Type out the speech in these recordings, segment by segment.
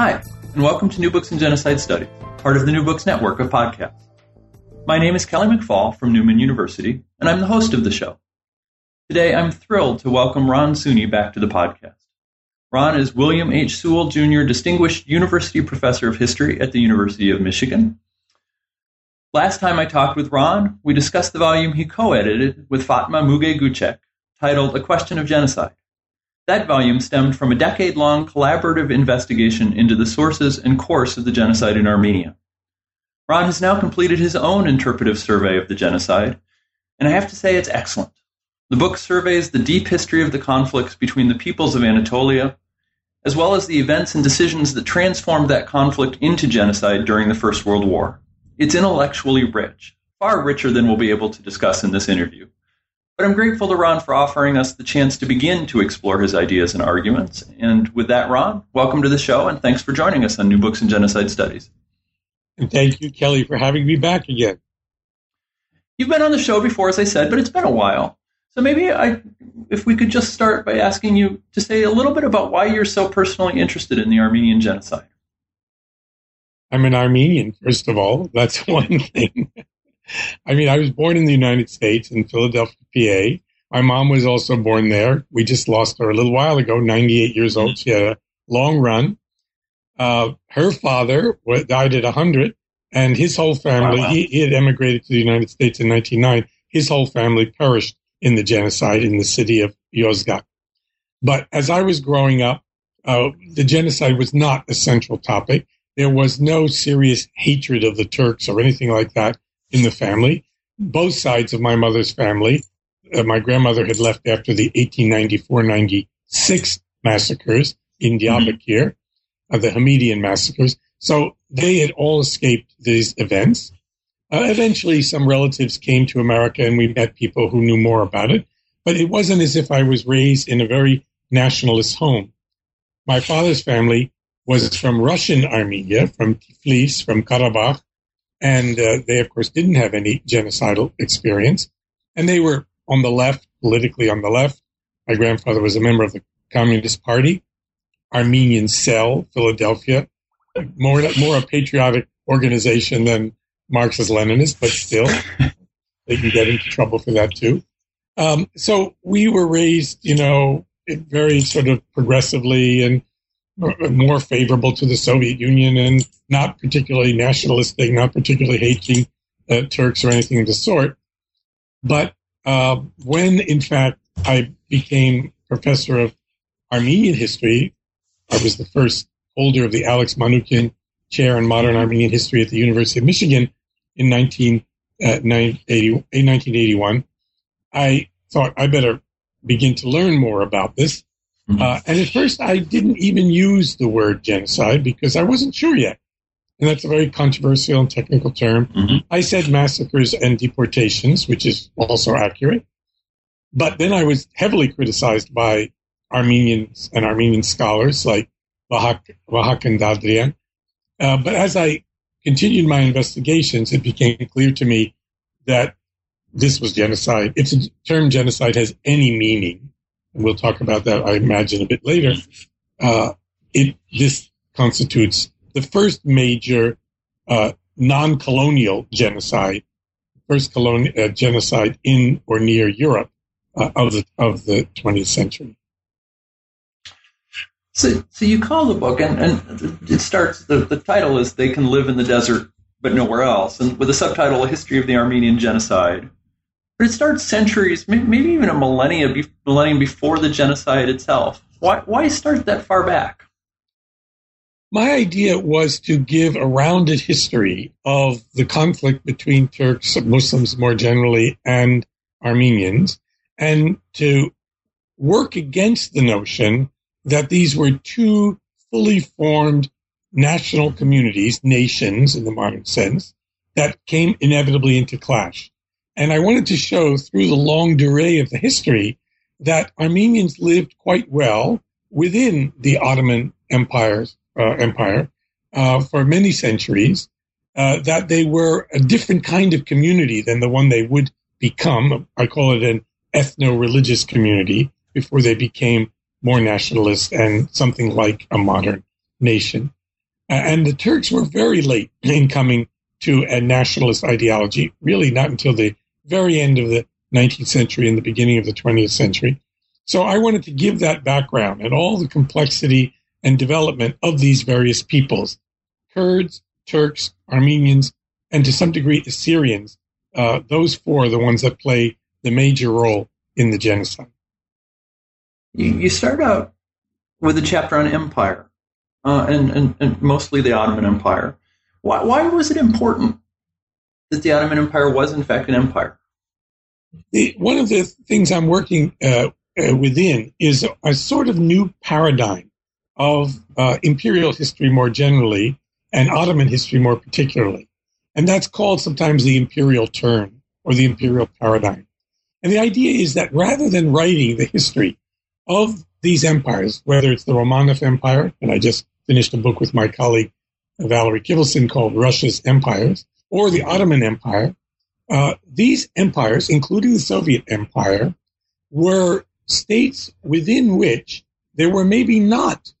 Hi, and welcome to New Books in Genocide Studies, part of the New Books Network of podcasts. My name is Kelly McFall from Newman University, and I'm the host of the show. Today, I'm thrilled to welcome Ron Suny back to the podcast. Ron is William H. Sewell Jr. Distinguished University Professor of History at the University of Michigan. Last time I talked with Ron, we discussed the volume he co edited with Fatma Muge titled A Question of Genocide. That volume stemmed from a decade long collaborative investigation into the sources and course of the genocide in Armenia. Ron has now completed his own interpretive survey of the genocide, and I have to say it's excellent. The book surveys the deep history of the conflicts between the peoples of Anatolia, as well as the events and decisions that transformed that conflict into genocide during the First World War. It's intellectually rich, far richer than we'll be able to discuss in this interview. But I'm grateful to Ron for offering us the chance to begin to explore his ideas and arguments. And with that, Ron, welcome to the show and thanks for joining us on New Books in Genocide Studies. And thank you, Kelly, for having me back again. You've been on the show before, as I said, but it's been a while. So maybe I, if we could just start by asking you to say a little bit about why you're so personally interested in the Armenian genocide. I'm an Armenian, first of all. That's one thing. I mean, I was born in the United States in Philadelphia, PA. My mom was also born there. We just lost her a little while ago, 98 years old. She had a long run. Uh, her father died at 100, and his whole family, wow. he, he, had emigrated to the United States in 1909. His whole family perished in the genocide in the city of Yozgat. But as I was growing up, uh, the genocide was not a central topic. There was no serious hatred of the Turks or anything like that in the family. Both sides of my mother's family, uh, my grandmother had left after the 1894-96 massacres in mm-hmm. Diyarbakir, mm-hmm. uh, the Hamidian massacres. So they had all escaped these events. Uh, eventually, some relatives came to America and we met people who knew more about it. But it wasn't as if I was raised in a very nationalist home. My father's family was from Russian Armenia, from Tiflis, from Karabakh, and uh, they, of course, didn't have any genocidal experience. And they were on the left, politically on the left. My grandfather was a member of the Communist Party, Armenian Cell, Philadelphia, more, more a patriotic organization than Marxist Leninist, but still, they can get into trouble for that too. Um, so we were raised, you know, very sort of progressively and more favorable to the Soviet Union and not particularly nationalistic, not particularly hating uh, Turks or anything of the sort. But uh, when, in fact, I became professor of Armenian history, I was the first holder of the Alex Manoogian Chair in Modern Armenian History at the University of Michigan in 19, uh, 1981. I thought I better begin to learn more about this. Mm-hmm. Uh, and at first, I didn't even use the word genocide because I wasn't sure yet. And that's a very controversial and technical term. Mm-hmm. I said massacres and deportations, which is also accurate. But then I was heavily criticized by Armenians and Armenian scholars like Vahakn, Vahak and Dadrian. Uh, but as I continued my investigations, it became clear to me that this was genocide. If the term genocide has any meaning, we'll talk about that, I imagine, a bit later, uh, it, this constitutes the first major uh, non-colonial genocide, first colonial uh, genocide in or near Europe uh, of the of the 20th century. So, so you call the book, and, and it starts. The, the title is "They Can Live in the Desert, but Nowhere Else," and with a subtitle, "A History of the Armenian Genocide." But it starts centuries, maybe even a millennia, millennium before the genocide itself. Why, why start that far back? My idea was to give a rounded history of the conflict between Turks, Muslims more generally, and Armenians, and to work against the notion that these were two fully formed national communities, nations in the modern sense, that came inevitably into clash. And I wanted to show through the longue durée of the history that Armenians lived quite well within the Ottoman Empire's, uh, Empire uh, for many centuries, uh, that they were a different kind of community than the one they would become. I call it an ethno-religious community before they became more nationalist and something like a modern nation. and the Turks were very late in coming to a nationalist ideology, really not until the very end of the 19th century and the beginning of the 20th century. So I wanted to give that background and all the complexity and development of these various peoples Kurds, Turks, Armenians, and to some degree Assyrians. Uh, those four are the ones that play the major role in the genocide. You, you start out with a chapter on empire, uh, and, and, and, mostly the Ottoman Empire. Why, why was it important that the Ottoman Empire was, in fact, an empire? The, one of the things I'm working uh, uh, within is a, a, sort of new paradigm of uh, imperial history more generally and Ottoman history more particularly. And that's called sometimes the imperial turn or the imperial paradigm. And the idea is that rather than writing the history of these empires, whether it's the Romanov Empire, and I just finished a book with my colleague Valerie Kivelson called Russia's Empires, or the Ottoman Empire, uh, these empires, including the Soviet Empire, were states within which there were maybe not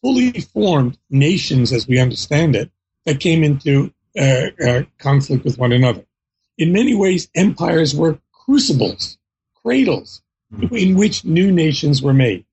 fully formed nations as we understand it that came into uh, uh, conflict with one another. In many ways, empires were crucibles, cradles in which new nations were made.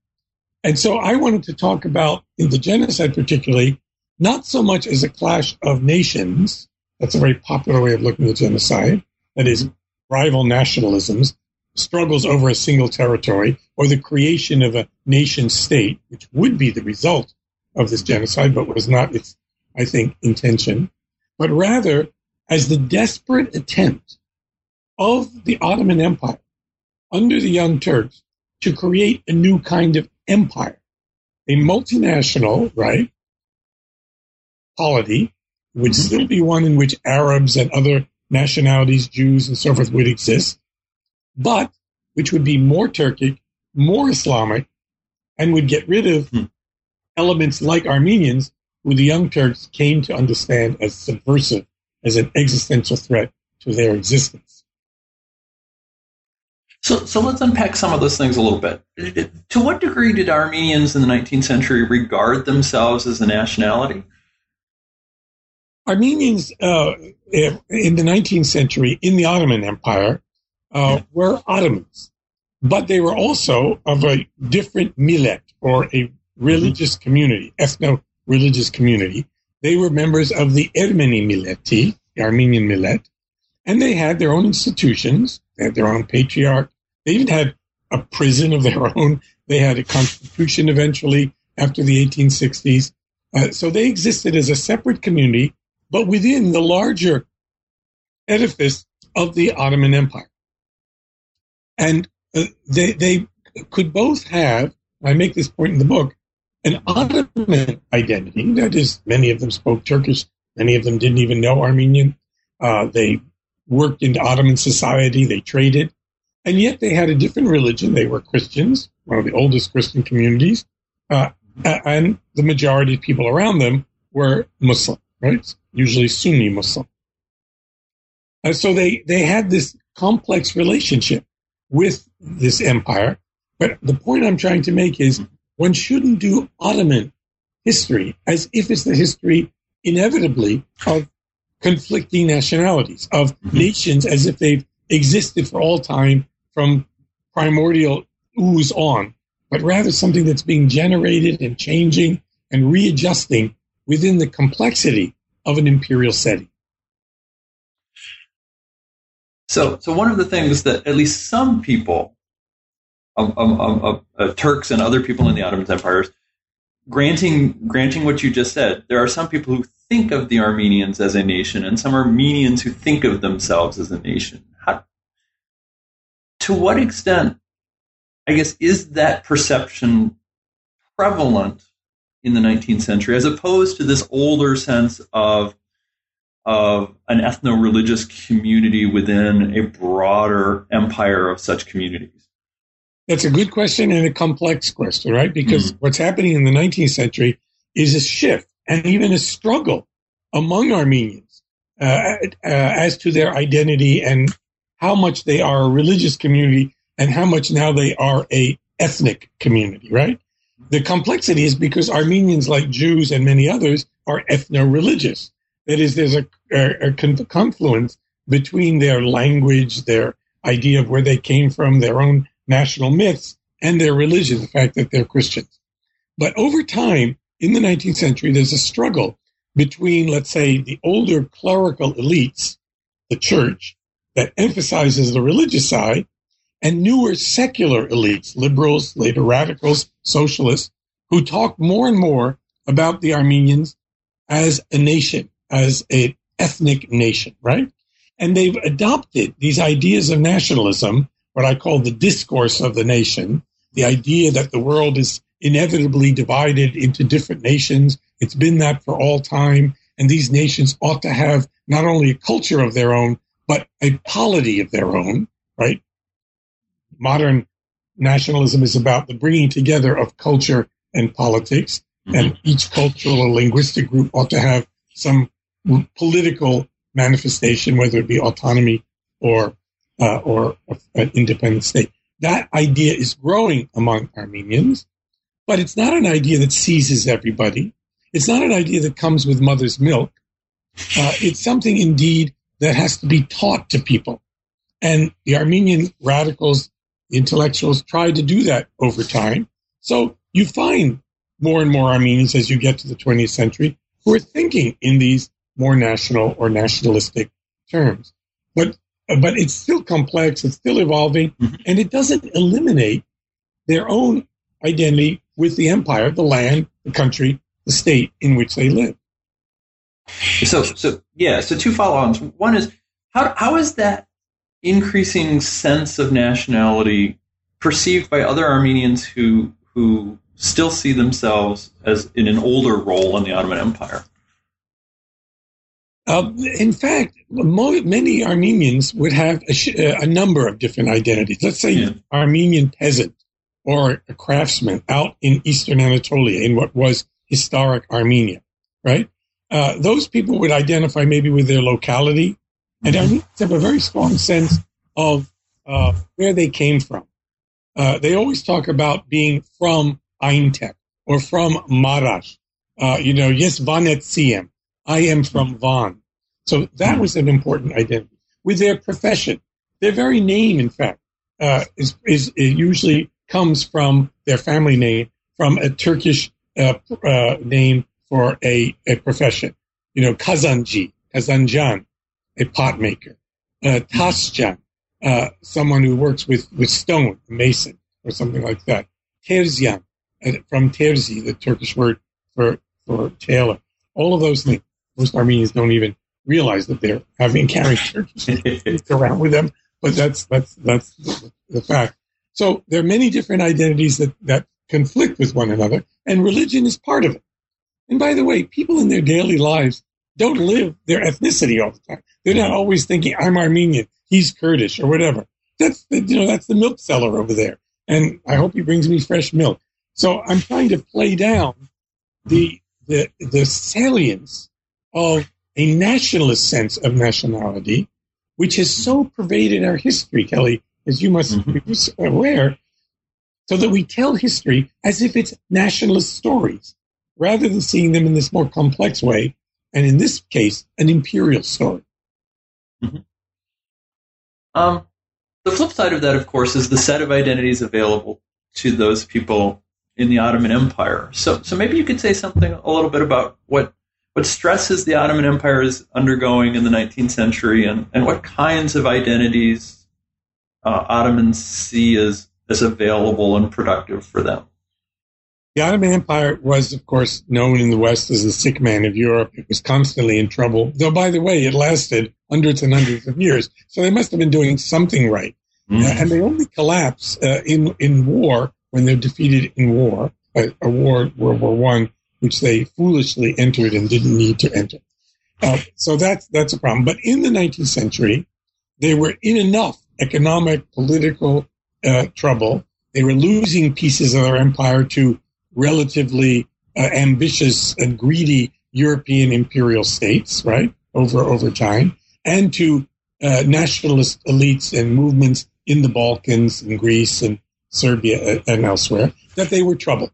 And so I wanted to talk about, in the genocide particularly, not so much as a clash of nations. That's a very popular way of looking at genocide. That is, rival nationalisms, struggles over a single territory, or the creation of a nation state, which would be the result of this genocide, but was not its, I think, intention. But rather as the desperate attempt of the Ottoman Empire under the Young Turks to create a new kind of empire, a multinational, right, polity, would mm-hmm. still be one in which Arabs and other nationalities, Jews and so forth would exist, but which would be more Turkic, more Islamic, and would get rid of hmm. elements like Armenians, who the Young Turks came to understand as subversive, as an existential threat to their existence. So, so let's unpack some of those things a little bit. To what degree did Armenians in the 19th century regard themselves as a nationality? Armenians uh, in the 19th century in the Ottoman Empire uh, yeah. were Ottomans, but they were also of a different millet or a religious mm-hmm. community, ethno religious community. They were members of the Ermeni milleti, the Armenian millet, and they had their own institutions. They had their own patriarch. They even had a prison of their own. They had a constitution eventually after the 1860s. Uh, so they existed as a separate community, but within the larger edifice of the Ottoman Empire. And uh, they, they could both have, I make this point in the book, an Ottoman identity. That is, many of them spoke Turkish. Many of them didn't even know Armenian. Uh, they worked in Ottoman society. They traded. And yet they had a different religion. They were Christians, one of the oldest Christian communities. Uh, and the majority of people around them were Muslim, right? Usually Sunni Muslim. And so they, they had this complex relationship with this empire. But the point I'm trying to make is one shouldn't do Ottoman history as if it's the history inevitably of conflicting nationalities, of mm-hmm. nations as if they've existed for all time from primordial ooze on, but rather something that's being generated and changing and readjusting within the complexity of an imperial setting. So, so one of the things that at least some people, of, of, of, of Turks and other people in the Ottoman empires, granting granting what you just said, there are some people who think of the Armenians as a nation, and some Armenians who think of themselves as a nation. How, to what extent, I guess, is that perception prevalent in the 19th century, as opposed to this older sense of of an ethno-religious community within a broader empire of such communities? That's a good question and a complex question, right? Because mm what's happening in the 19th century is a shift and even a struggle among Armenians uh, uh, as to their identity and how much they are a religious community and how much now they are a ethnic community, right? The complexity is because Armenians, like Jews and many others, are ethno-religious. That is, there's a, a, a confluence between their language, their idea of where they came from, their own national myths, and their religion, the fact that they're Christians. But over time, in the 19th century, there's a struggle between, let's say, the older clerical elites, the church, that emphasizes the religious side, and newer secular elites, liberals, later radicals, socialists, who talk more and more about the Armenians as a nation, as an ethnic nation, right? And they've adopted these ideas of nationalism, what I call the discourse of the nation, the idea that the world is inevitably divided into different nations. It's been that for all time. And these nations ought to have not only a culture of their own, but a polity of their own, right? Modern nationalism is about the bringing together of culture and politics. Mm-hmm. And each cultural or linguistic group ought to have some political manifestation, whether it be autonomy or uh, or an independent state. That idea is growing among Armenians, but it's not an idea that seizes everybody. It's not an idea that comes with mother's milk. Uh, it's something indeed that has to be taught to people. And the Armenian radicals, intellectuals, tried to do that over time. So you find more and more Armenians as you get to the 20th century who are thinking in these more national or nationalistic terms. But but it's still complex, it's still evolving, mm-hmm. and it doesn't eliminate their own identity with the empire, the land, the country, the state in which they live. So, so yeah. So two follow-ons. One is how how is that increasing sense of nationality perceived by other Armenians who who still see themselves as in an older role in the Ottoman Empire? Uh, in fact, many Armenians would have a, sh- a, number of different identities. Let's say yeah. Armenian peasant or a craftsman out in eastern Anatolia in what was historic Armenia, right? Uh, those people would identify maybe with their locality, and mm-hmm. Have a very strong sense of uh, where they came from. Uh, they always talk about being from Aintab or from Marash. Uh, you know, yes, Vanet I am from Van. So that was an important identity. With their profession, their very name, in fact, uh, is, is usually comes from their family name, from a Turkish uh, uh, name for a, a profession. You know, Kazanji, Kazanjian, a pot maker. Uh, Tashjian, uh, someone who works with, with stone, a mason, or something like that. Terzian, uh, from terzi, the Turkish word for, for tailor. All of those things. Most Armenians don't even realize that they're having carrying Turkish around with them, but that's, that's, that's the, the fact. So there are many different identities that, that conflict with one another, and religion is part of it. And by the way, people in their daily lives don't live their ethnicity all the time. They're not always thinking, I'm Armenian, he's Kurdish, or whatever. That's the, you know, that's the milk seller over there. And I hope he brings me fresh milk. So I'm trying to play down the, the, the salience of a nationalist sense of nationality, which has so pervaded our history, Kelly, as you must mm-hmm. be aware, so that we tell history as if it's nationalist stories, rather than seeing them in this more complex way, and in this case, an imperial story. Mm-hmm. Um, the flip side of that, of course, is the set of identities available to those people in the Ottoman Empire. So, so maybe you could say something a little bit about what what stresses the Ottoman Empire is undergoing in the 19th century, and, and what kinds of identities uh, Ottomans see as, as available and productive for them. The Ottoman Empire was, of course, known in the West as the sick man of Europe. It was constantly in trouble, though, by the way, it lasted hundreds and hundreds of years. So they must have been doing something right. Mm. Uh, and they only collapse uh, in, in war when they're defeated in war, uh, a war, World War One, which they foolishly entered and didn't need to enter. Uh, so that's, that's a problem. But in the 19th century, they were in enough economic, political uh, trouble. They were losing pieces of their empire to relatively uh, ambitious and greedy European imperial states, right, over, over time, and to uh, nationalist elites and movements in the Balkans and Greece and Serbia uh, and elsewhere, that they were troubled.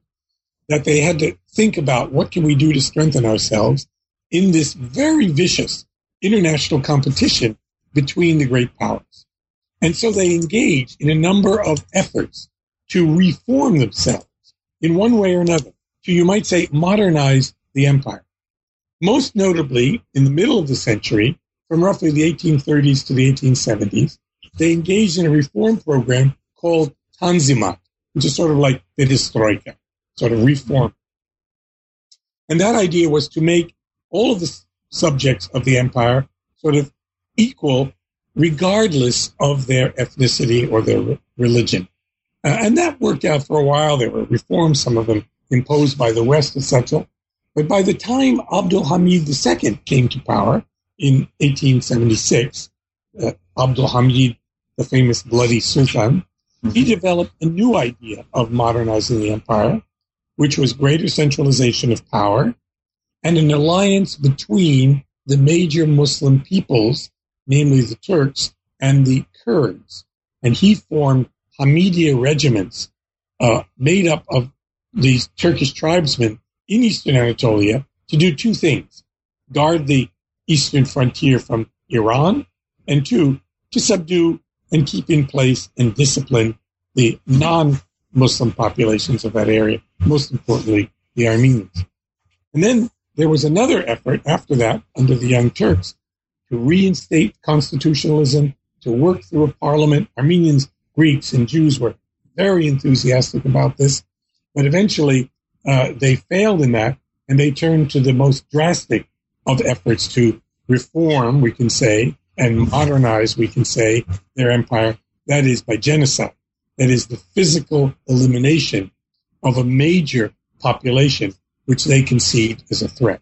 that they had to think about what can we do to strengthen ourselves in this very vicious international competition between the great powers. And so they engaged in a number of efforts to reform themselves in one way or another, to, you might say, modernize the empire. Most notably, in the middle of the century, from roughly the 1830s to the 1870s, they engaged in a reform program called Tanzimat, which is sort of like the Perestroika, sort of reform. And that idea was to make all of the subjects of the empire sort of equal regardless of their ethnicity or their religion. Uh, and that worked out for a while. There were reforms, some of them imposed by the West, etc. But by the time Abdul Hamid II came to power in 1876, uh, Abdul Hamid, the famous bloody sultan, mm-hmm. he developed a new idea of modernizing the empire, which was greater centralization of power and an alliance between the major Muslim peoples, namely the Turks and the Kurds. And he formed Hamidiya regiments uh, made up of these Turkish tribesmen in eastern Anatolia to do two things guard the eastern frontier from Iran, and two, to subdue and keep in place and discipline the non Muslim populations of that area, most importantly, the Armenians. And then there was another effort after that under the Young Turks to reinstate constitutionalism, to work through a parliament. Armenians, Greeks, and Jews were very enthusiastic about this, but eventually uh, they failed in that and they turned to the most drastic of efforts to reform, we can say, and modernize, we can say, their empire. That is by genocide. That is the physical elimination of a major population which they conceived as a threat.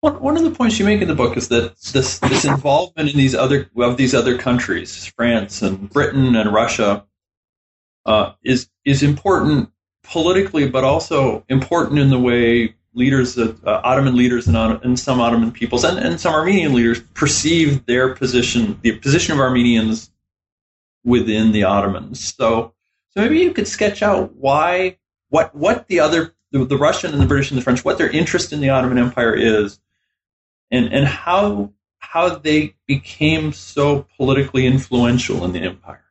One, of the points you make in the book is that this, this involvement in these other of these other countries, France and Britain and Russia, uh, is is important politically, but also important in the way leaders, uh, Ottoman leaders and, and, some Ottoman peoples and, and some Armenian leaders perceive their position, the position of Armenians within the Ottomans. So, so maybe you could sketch out why, what, what the other, the, the Russian and the British and the French, what their interest in the Ottoman Empire is, and and how how they became so politically influential in the empire.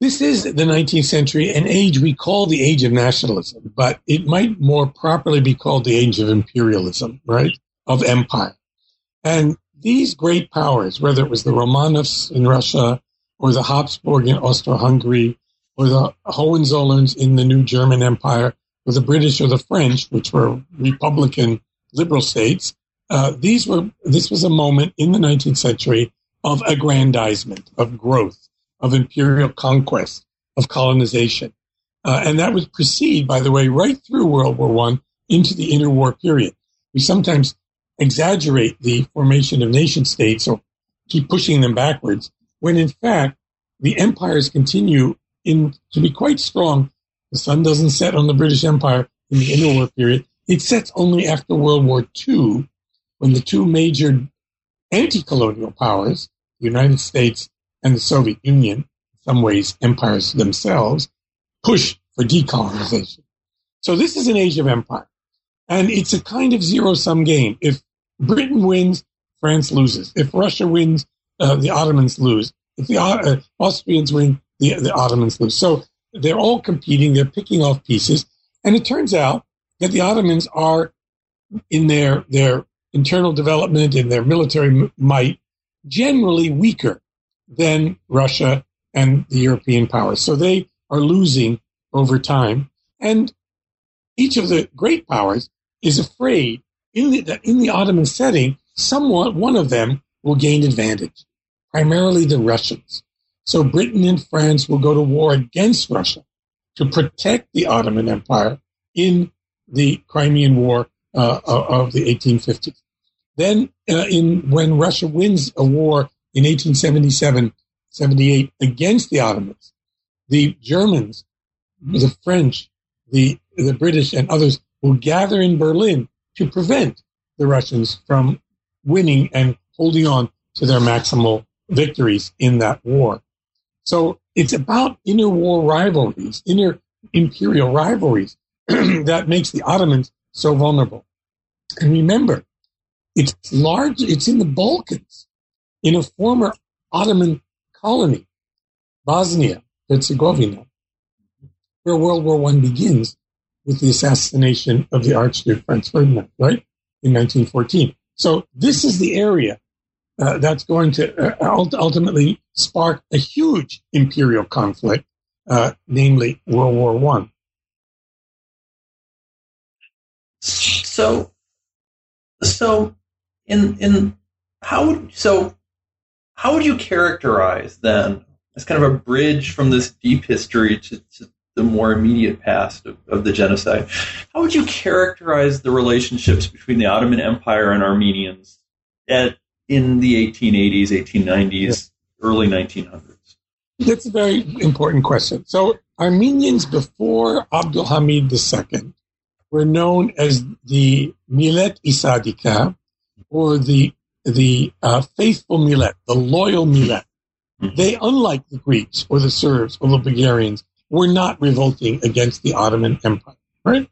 This is the 19th century, an age we call the age of nationalism, but it might more properly be called the age of imperialism, right? Of empire. And these great powers, whether it was the Romanovs in Russia or the Habsburg in Austro-Hungary or the Hohenzollerns in the new German Empire or the British or the French, which were republican liberal states, uh, these were this was a moment in the 19th century of aggrandizement, of growth, of imperial conquest, of colonization, uh, and that would proceed, by the way, right through World War One into the interwar period. We sometimes exaggerate the formation of nation states or keep pushing them backwards, when in fact the empires continue in to be quite strong. The sun doesn't set on the British Empire in the interwar period. It sets only after World War II, when the two major anti-colonial powers, the United States and the Soviet Union, in some ways empires themselves, push for decolonization. So this is an age of empire. And it's a kind of zero-sum game. If Britain wins, France loses. If Russia wins, uh, the Ottomans lose. If the uh, Austrians win, the, the Ottomans lose. So they're all competing. They're picking off pieces. And it turns out that the Ottomans are in their their internal development in their military might generally weaker than Russia and the European powers. So they are losing over time. And each of the great powers is afraid in the, in the Ottoman setting, somewhat one of them will gain advantage, primarily the Russians. So Britain and France will go to war against Russia to protect the Ottoman Empire in the Crimean War uh, of the 1850s. Then, uh, in when Russia wins a war in 1877, 78 against the Ottomans, the Germans, the French, the the British, and others will gather in Berlin to prevent the Russians from winning and holding on to their maximal victories in that war. So it's about inner war rivalries, inner imperial rivalries that makes the Ottomans so vulnerable. And remember, it's large, it's in the Balkans, in a former Ottoman colony, Bosnia, Herzegovina, where World War I begins with the assassination of the Archduke Franz Ferdinand, right? In 1914. So this is the area uh, that's going to uh, ultimately spark a huge imperial conflict, uh, namely World War One. So, so in in how would so how would you characterize then as kind of a bridge from this deep history to, to the more immediate past of, of, the genocide? How would you characterize the relationships between the Ottoman Empire and Armenians at in the 1880s, 1890s, yeah. early 1900s? That's a very important question. So, Armenians before Abdul Hamid II were known as the Millet Isadika, or the the uh, faithful Millet, the loyal Millet. Mm-hmm. They, unlike the Greeks or the Serbs or the Bulgarians, were not revolting against the Ottoman Empire, right?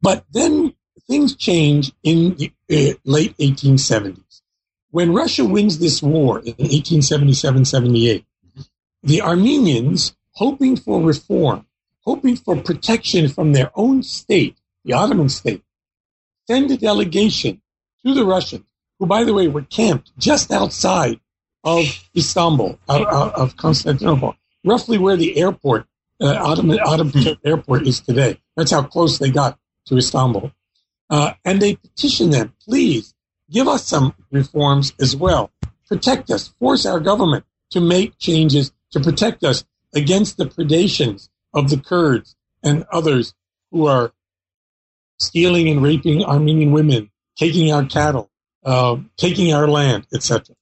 But then things change in the uh, late 1870s. When Russia wins this war in 1877-78, the Armenians, hoping for reform, hoping for protection from their own state, the Ottoman state, send a delegation to the Russians, who, by the way, were camped just outside of Istanbul, out, out of Constantinople, roughly where the airport, uh, Atatürk, Atatürk airport is today. That's how close they got to Istanbul. Uh, and they petitioned them, please give us some reforms as well. Protect us, force our government to make changes to protect us against the predations of the Kurds and others who are stealing and raping Armenian women, taking our cattle, uh, taking our land, etc.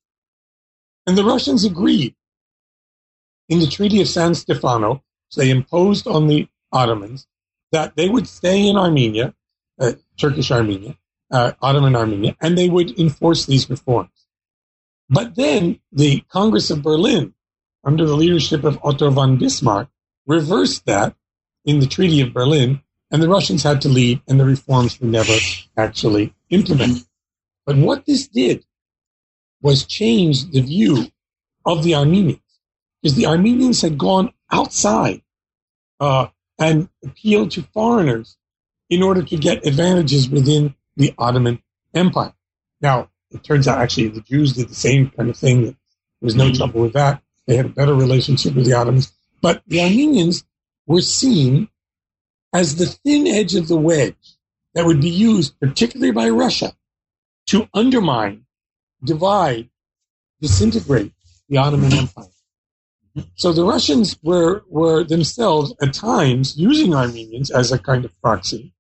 And the Russians agreed. In the Treaty of San Stefano, they imposed on the Ottomans that they would stay in Armenia, uh, Turkish Armenia, uh, Ottoman Armenia, and they would enforce these reforms. But then the Congress of Berlin, under the leadership of Otto von Bismarck, reversed that in the Treaty of Berlin, and the Russians had to leave, and the reforms were never actually implemented. But what this did was change the view of the Armenians, because the Armenians had gone outside uh, and appealed to foreigners in order to get advantages within the Ottoman Empire. Now, it turns out actually the Jews did the same kind of thing. There was no trouble with that. They had a better relationship with the Ottomans. But the Armenians were seen as the thin edge of the wedge that would be used, particularly by Russia, to undermine, divide, disintegrate the Ottoman Empire. So the Russians were, were themselves at times using Armenians as a kind of proxy.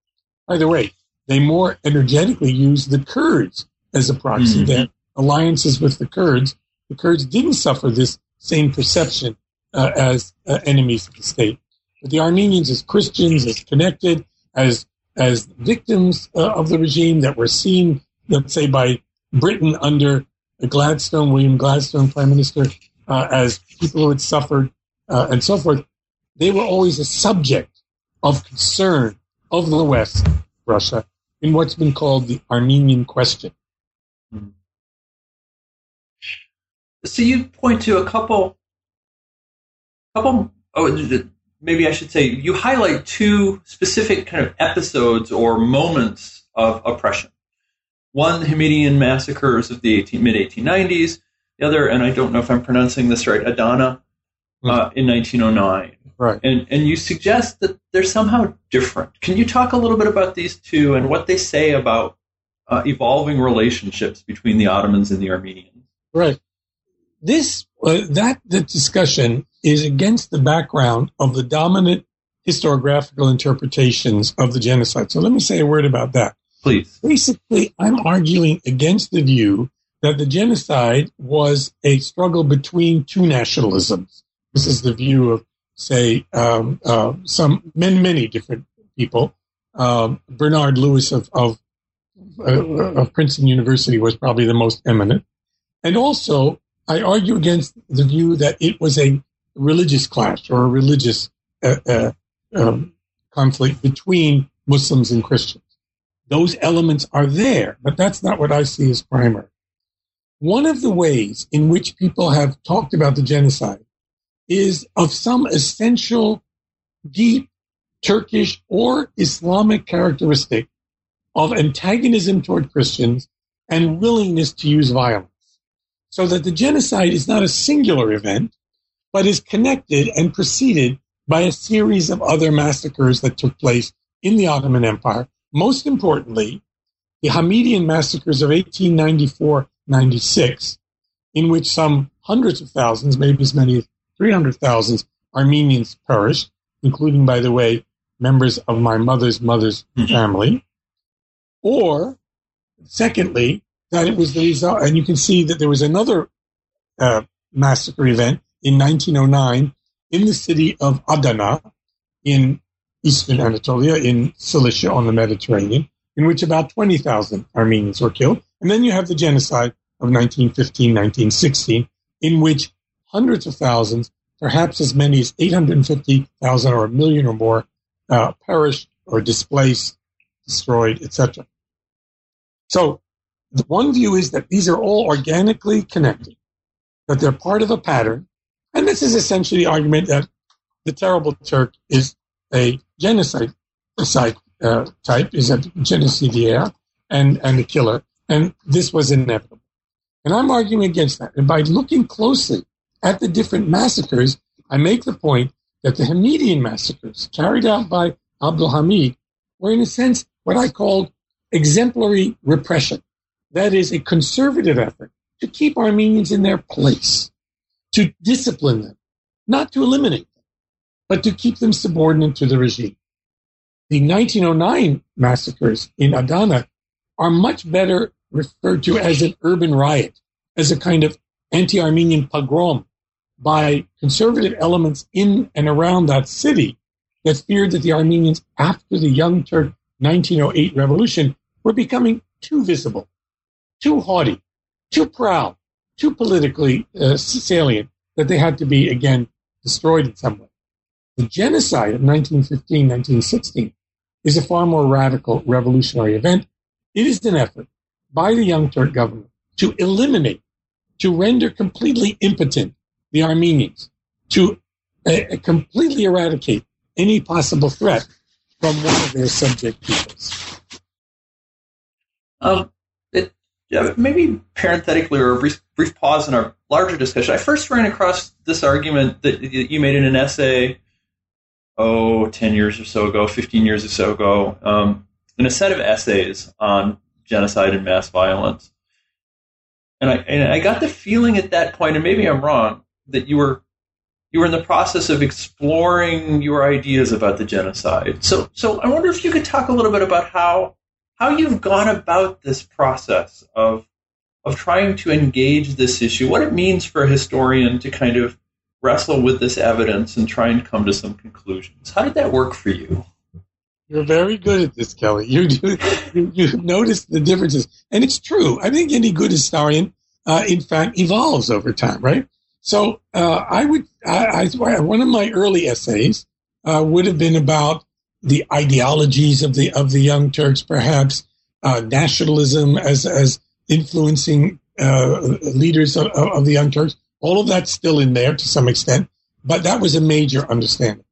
By the way, they more energetically used the Kurds as a proxy. Mm-hmm. Their alliances with the Kurds, the Kurds didn't suffer this same perception uh, as uh, enemies of the state. But the Armenians, as Christians, as connected, as as victims uh, of the regime that were seen let's say, by Britain under Gladstone, William Gladstone, Prime Minister, uh, as people who had suffered uh, and so forth, they were always a subject of concern of the West, Russia, in what's been called the Armenian question. So you point to a couple, couple. Oh, maybe I should say you highlight two specific kind of episodes or moments of oppression. One, the Hamidian massacres of the 18, mid 1890s. The other, and I don't know if I'm pronouncing this right, Adana mm-hmm. uh, in 1909. Right. And, and you suggest that they're somehow different. Can you talk a little bit about these two and what they say about uh, evolving relationships between the Ottomans and the Armenians? Right. This uh, that the discussion is against the background of the dominant historiographical interpretations of the genocide. So let me say a word about that. Please. Basically, I'm arguing against the view that the genocide was a struggle between two nationalisms. This is the view of, say, um, uh, some many, many different people. Um, Bernard Lewis of of, uh, of Princeton University was probably the most eminent, and also I argue against the view that it was a religious clash or a religious uh, uh um, conflict between Muslims and Christians. Those elements are there, but that's not what I see as primary. One of the ways in which people have talked about the genocide is of some essential, deep Turkish or Islamic characteristic of antagonism toward Christians and willingness to use violence. So that the genocide is not a singular event, but is connected and preceded by a series of other massacres that took place in the Ottoman Empire. Most importantly, the Hamidian massacres of 1894 96, in which some hundreds of thousands, maybe as many as 300,000 Armenians perished, including, by the way, members of my mother's mother's mm-hmm. family. Or, secondly, that it was the result, and you can see that there was another uh, massacre event in 1909 in the city of Adana in eastern Anatolia, in Cilicia on the Mediterranean, in which about 20,000 Armenians were killed. And then you have the genocide of 1915, 1916, in which hundreds of thousands, perhaps as many as 850,000 or a million or more, uh, perished or displaced, destroyed, etc. So the one view is that these are all organically connected, that they're part of a pattern, and this is essentially the argument that the terrible Turk is a genocide uh, type, is a genocidaire and, and a killer, and this was inevitable. And I'm arguing against that. And by looking closely at the different massacres, I make the point that the Hamidian massacres carried out by Abdul Hamid were, in a sense, what I called exemplary repression. That is a conservative effort to keep Armenians in their place, to discipline them, not to eliminate them, but to keep them subordinate to the regime. The 1909 massacres in Adana are much better referred to as an urban riot, as a kind of anti Armenian pogrom by conservative elements in and around that city that feared that the Armenians, after the Young Turk 1908 revolution, were becoming too visible, too haughty, too proud, too politically uh, salient, that they had to be again destroyed in some way. The genocide of 1915 1916 is a far more radical revolutionary event. It is an effort by the Young Turk government to eliminate, to render completely impotent the Armenians, to uh, completely eradicate any possible threat from one of their subject peoples. Um, yeah, maybe parenthetically or a brief, brief pause in our larger discussion. I first ran across this argument that you made in an essay, oh, 10 years or so ago, 15 years or so ago, um, in a set of essays on genocide and mass violence. And I, and I got the feeling at that point, and maybe I'm wrong, that you were you were in the process of exploring your ideas about the genocide. So, so I wonder if you could talk a little bit about how how you've gone about this process of of trying to engage this issue, what it means for a historian to kind of wrestle with this evidence and try and come to some conclusions. How did that work for you? You're very good at this, Kelly. You do, you, notice the differences, and it's true. I think any good historian, uh, in fact, evolves over time, right? So uh, I would, I, I, one of my early essays uh, would have been about the ideologies of the of the Young Turks, perhaps uh, nationalism as as influencing uh, leaders of, of the Young Turks. All of that's still in there to some extent, but that was a major understanding.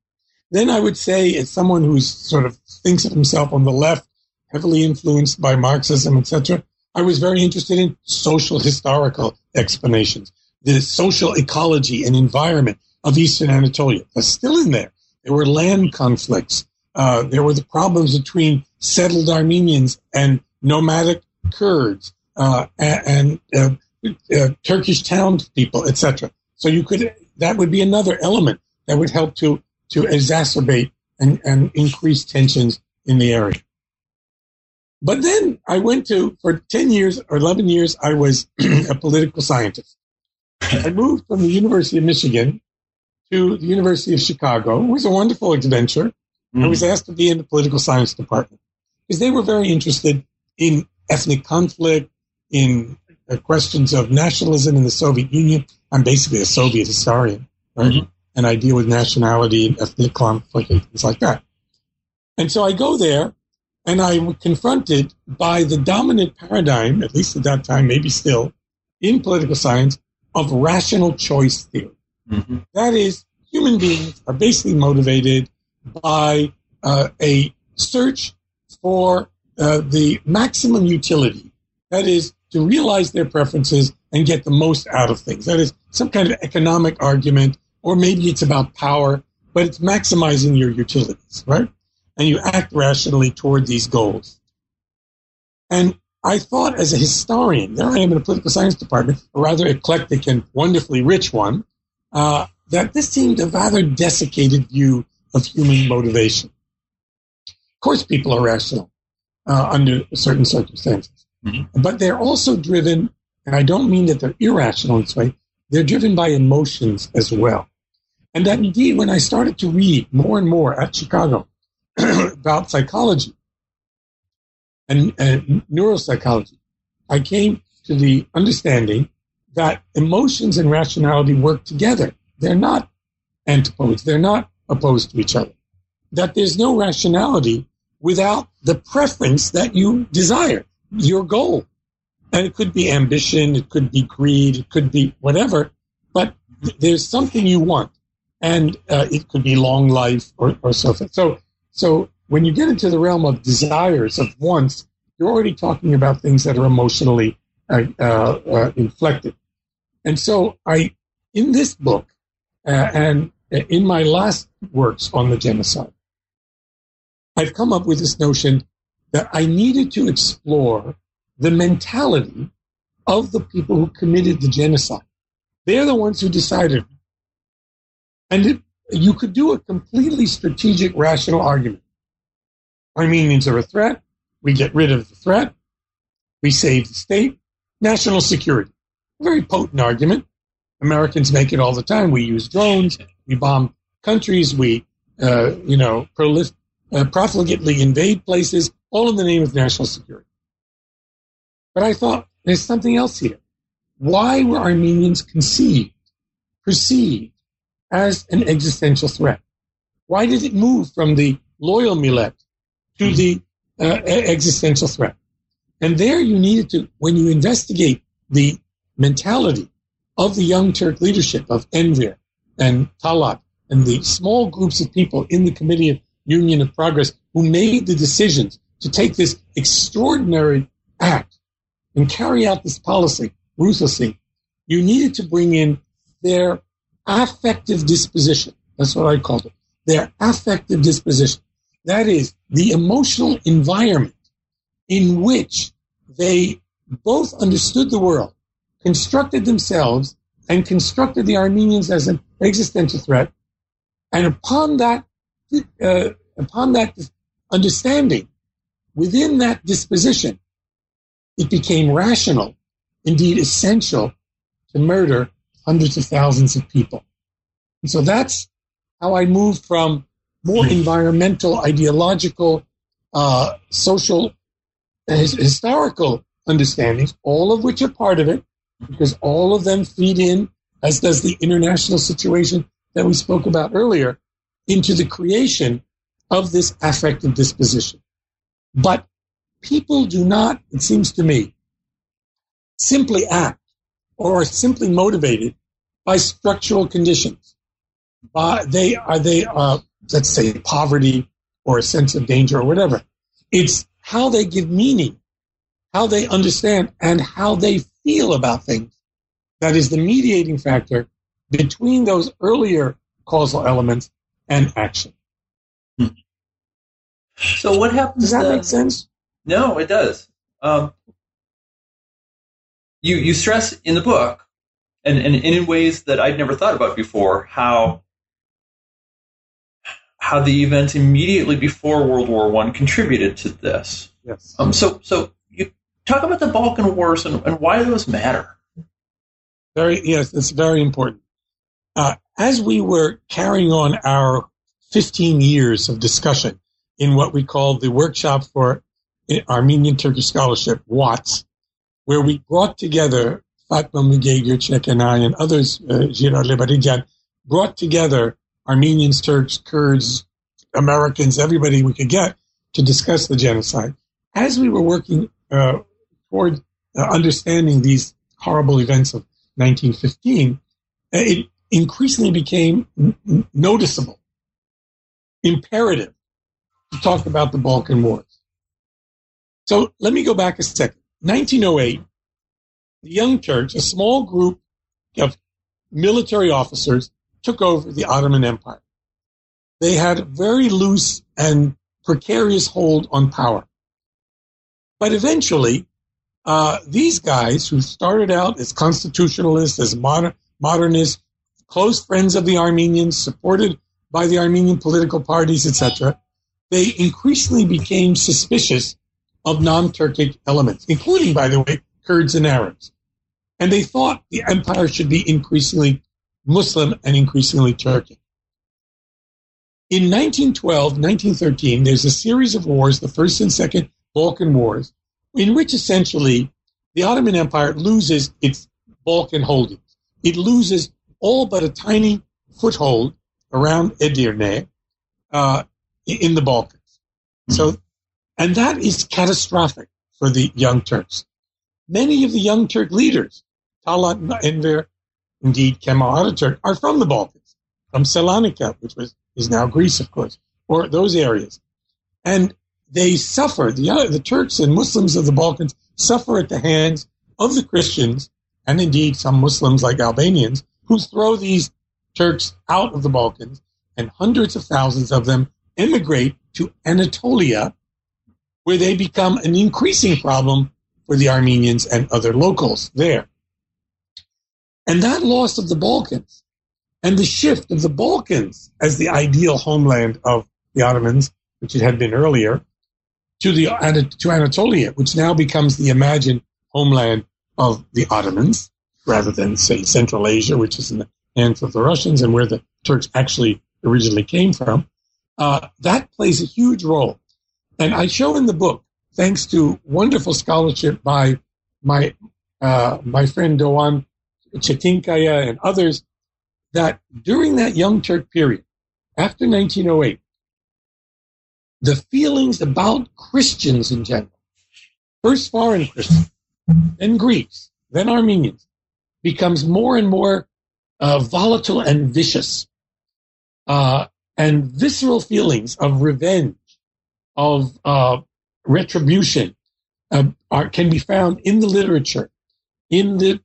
Then I would say, as someone who's sort of thinks of himself on the left, heavily influenced by Marxism, etc., I was very interested in social historical explanations, the social ecology and environment of Eastern Anatolia. That's still in there. There were land conflicts. Uh, there were the problems between settled Armenians and nomadic Kurds uh, and, and uh, uh, Turkish townspeople, etc. So you could that would be another element that would help to to exacerbate and, and increase tensions in the area. But then I went to, for 10 years or 11 years, I was a political scientist. I moved from the University of Michigan to the University of Chicago. It was a wonderful adventure. Mm. I was asked to be in the political science department because they were very interested in ethnic conflict, in uh, questions of nationalism in the Soviet Union. I'm basically a Soviet historian, right? Mm-hmm and I deal with nationality and ethnic conflict and things like that. And so I go there and I'm confronted by the dominant paradigm, at least at that time, maybe still, in political science, of rational choice theory. Mm-hmm. That is, human beings are basically motivated by uh, a search for uh, the maximum utility. That is, to realize their preferences and get the most out of things. That is some kind of economic argument, or maybe it's about power, but it's maximizing your utilities, right? And you act rationally toward these goals. And I thought as a historian, there I am in a political science department, a rather eclectic and wonderfully rich one, uh, that this seemed a rather desiccated view of human motivation. Of course, people are rational uh, under certain circumstances, mm-hmm. but they're also driven, and I don't mean that they're irrational in this way, they're driven by emotions as well. And that indeed, when I started to read more and more at Chicago about psychology and, and neuropsychology, I came to the understanding that emotions and rationality work together. They're not antipodes. They're not opposed to each other. That there's no rationality without the preference that you desire, your goal. And it could be ambition, it could be greed, it could be whatever, but there's something you want. And uh, it could be long life or, or so forth. So, so when you get into the realm of desires, of wants, you're already talking about things that are emotionally uh, uh, uh inflected. And so I, in this book, uh, and in my last works on the genocide, I've come up with this notion that I needed to explore the mentality of the people who committed the genocide. They're the ones who decided. And it, you could do a completely strategic, rational argument. Armenians are a threat. We get rid of the threat. We save the state. National security. Very potent argument. Americans make it all the time. We use drones. We bomb countries. We, uh, you know, prolif- uh, profligately invade places, all in the name of national security. But I thought there's something else here. Why were Armenians conceived, perceived as an existential threat? Why did it move from the loyal millet to the uh, existential threat? And there you needed to, when you investigate the mentality of the Young Turk leadership of Enver and Talat and the small groups of people in the Committee of Union of Progress who made the decisions to take this extraordinary act and carry out this policy ruthlessly, you needed to bring in their affective disposition. That's what I called it. Their affective disposition. That is the emotional environment in which they both understood the world, constructed themselves, and constructed the Armenians as an existential threat. And upon that uh, upon that understanding, within that disposition, it became rational, indeed essential, to murder hundreds of thousands of people. And so that's how I moved from more environmental, ideological, uh, social, his, historical understandings, all of which are part of it, because all of them feed in, as does the international situation that we spoke about earlier, into the creation of this affective disposition. But people do not, it seems to me, simply act or are simply motivated by structural conditions. Uh, they are they uh, let's say poverty or a sense of danger or whatever. It's how they give meaning, how they understand, and how they feel about things. That is the mediating factor between those earlier causal elements and action. Hmm. So what happens? Does that then? make sense? No, it does. Um, you you stress in the book, and, and, and in ways that I'd never thought about before, how how the events immediately before World War One contributed to this. Yes. Um. So so you talk about the Balkan Wars and, and why those matter. Very yes, it's very important. Uh, as we were carrying on our 15 years of discussion in what we call the Workshop for Armenian Turkish Scholarship, WATS, where we brought together Fatma Göçek and I and others, uh, Gerard Libaridian, brought together Armenians, Turks, Kurds, Americans, everybody we could get to discuss the genocide. As we were working uh, toward uh, understanding these horrible events of 1915, uh, it increasingly became n- noticeable, imperative to talk about the Balkan Wars. So let me go back a second. 1908, the Young Turks, a small group of military officers, took over the Ottoman Empire. They had a very loose and precarious hold on power. But eventually, uh, these guys who started out as constitutionalists, as modern, modernists, close friends of the Armenians, supported by the Armenian political parties, etc., they increasingly became suspicious of non-Turkic elements, including, by the way, Kurds and Arabs. And they thought the empire should be increasingly Muslim and increasingly Turkic. In 1912, 1913, there's a series of wars, the First and Second Balkan Wars, in which essentially the Ottoman Empire loses its Balkan holdings. It loses all but a tiny foothold around Edirne uh, in the Balkans. Mm-hmm. So, and that is catastrophic for the Young Turks. Many of the Young Turk leaders, Talat Enver, indeed Kemal Atatürk, are from the Balkans, from Salonika, which was is now Greece, of course, or those areas. And they suffer, the, the Turks and Muslims of the Balkans suffer at the hands of the Christians, and indeed some Muslims like Albanians, who throw these Turks out of the Balkans, and hundreds of thousands of them immigrate to Anatolia, where they become an increasing problem for the Armenians and other locals there. And that loss of the Balkans and the shift of the Balkans as the ideal homeland of the Ottomans, which it had been earlier, to the to Anatolia, which now becomes the imagined homeland of the Ottomans, rather than say Central Asia, which is in the hands of the Russians and where the Turks actually originally came from. Uh, that plays a huge role, and I show in the book, thanks to wonderful scholarship by my uh, my friend Doğan Çetinkaya and others, that during that Young Turk period, after 1908, the feelings about Christians in general, first foreign Christians, then Greeks, then Armenians, becomes more and more uh, volatile and vicious. Uh, and visceral feelings of revenge, of uh, retribution, uh, are, can be found in the literature, in the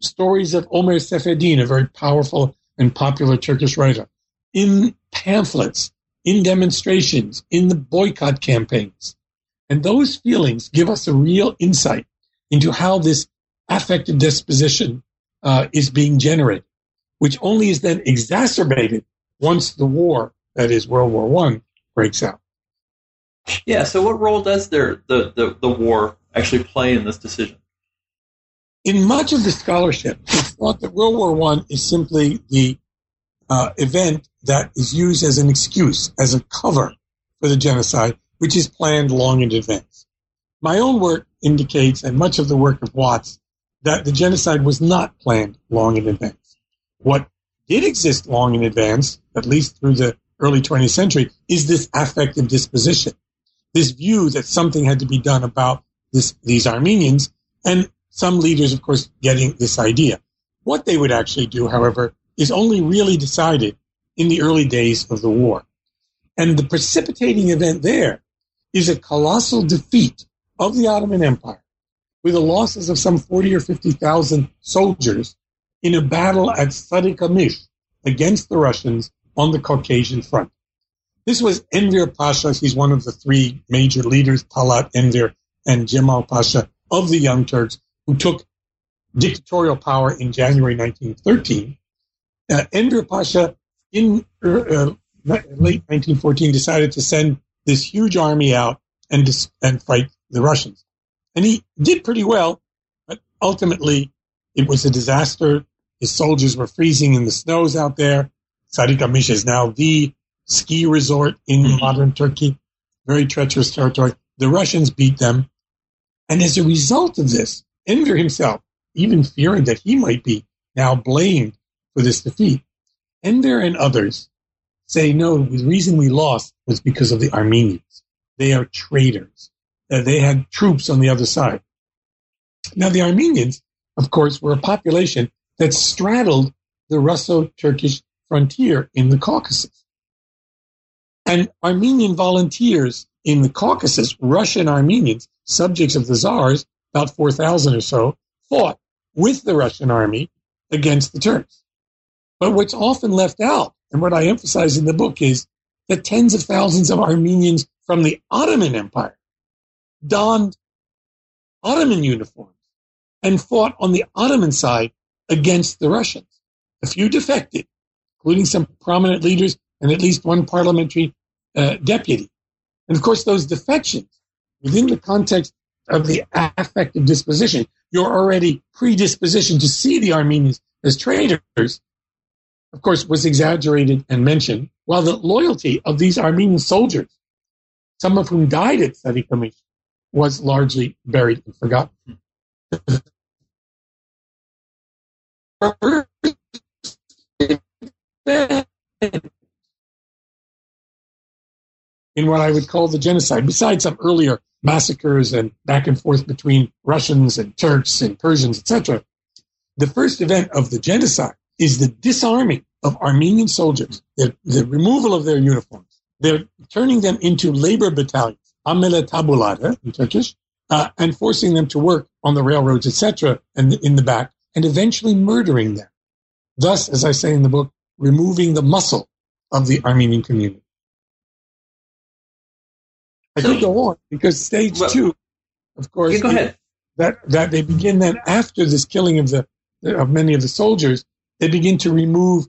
stories of Ömer Seyfettin, a very powerful and popular Turkish writer, in pamphlets, in demonstrations, in the boycott campaigns. And those feelings give us a real insight into how this affective disposition uh, is being generated, which only is then exacerbated once the war, that is World War One, breaks out. Yeah. So, what role does there the, the, the war actually play in this decision? In much of the scholarship, it's thought that World War One is simply the uh, event that is used as an excuse, as a cover for the genocide, which is planned long in advance. My own work indicates, and much of the work of WATS, that the genocide was not planned long in advance. What did exist long in advance, at least through the early 20th century, is this affective disposition, this view that something had to be done about this, these Armenians, and some leaders, of course, getting this idea. What they would actually do, however, is only really decided in the early days of the war. And the precipitating event there is a colossal defeat of the Ottoman Empire with the losses of some 40 or 50,000 soldiers in a battle at Sarikamish against the Russians on the Caucasian front. This was Enver Pasha. He's one of the three major leaders, Talat Enver and Cemal Pasha of the Young Turks, who took dictatorial power in January 1913 uh, Enver Pasha in uh, uh late 1914 decided to send this huge army out and dis- and fight the Russians, and he did pretty well, but ultimately it was a disaster. His soldiers were freezing in the snows out there. Sarikamish is now the ski resort in mm-hmm. modern Turkey, very treacherous territory. The Russians beat them, and as a result of this, Enver himself, even fearing that he might be now blamed for this defeat, Enver and others say, no, the reason we lost was because of the Armenians. They are traitors. Uh, they had troops on the other side. Now, the Armenians, of course, were a population that straddled the Russo-Turkish frontier in the Caucasus. And Armenian volunteers in the Caucasus, Russian Armenians, subjects of the Tsars, about 4,000 or so, fought with the Russian army against the Turks. But what's often left out, and what I emphasize in the book, is that tens of thousands of Armenians from the Ottoman Empire donned Ottoman uniforms and fought on the Ottoman side against the Russians. A few defected, including some prominent leaders and at least one parliamentary uh, deputy. And of course, those defections within the context of the affective disposition, you're already predispositioned to see the Armenians as traitors, of course, was exaggerated and mentioned, while the loyalty of these Armenian soldiers, some of whom died at Sarikamish, was largely buried and forgotten. in what I would call the genocide, besides some earlier massacres and back and forth between Russians and Turks and Persians, etc. The first event of the genocide is the disarming of Armenian soldiers, the, the removal of their uniforms. They're turning them into labor battalions, amele taburları in Turkish, uh, and forcing them to work on the railroads, etc., and in the back, and eventually murdering them. Thus, as I say in the book, removing the muscle of the Armenian community. I could go on because stage well, two, of course, yeah, go ahead. that that they begin then after this killing of the of many of the soldiers, they begin to remove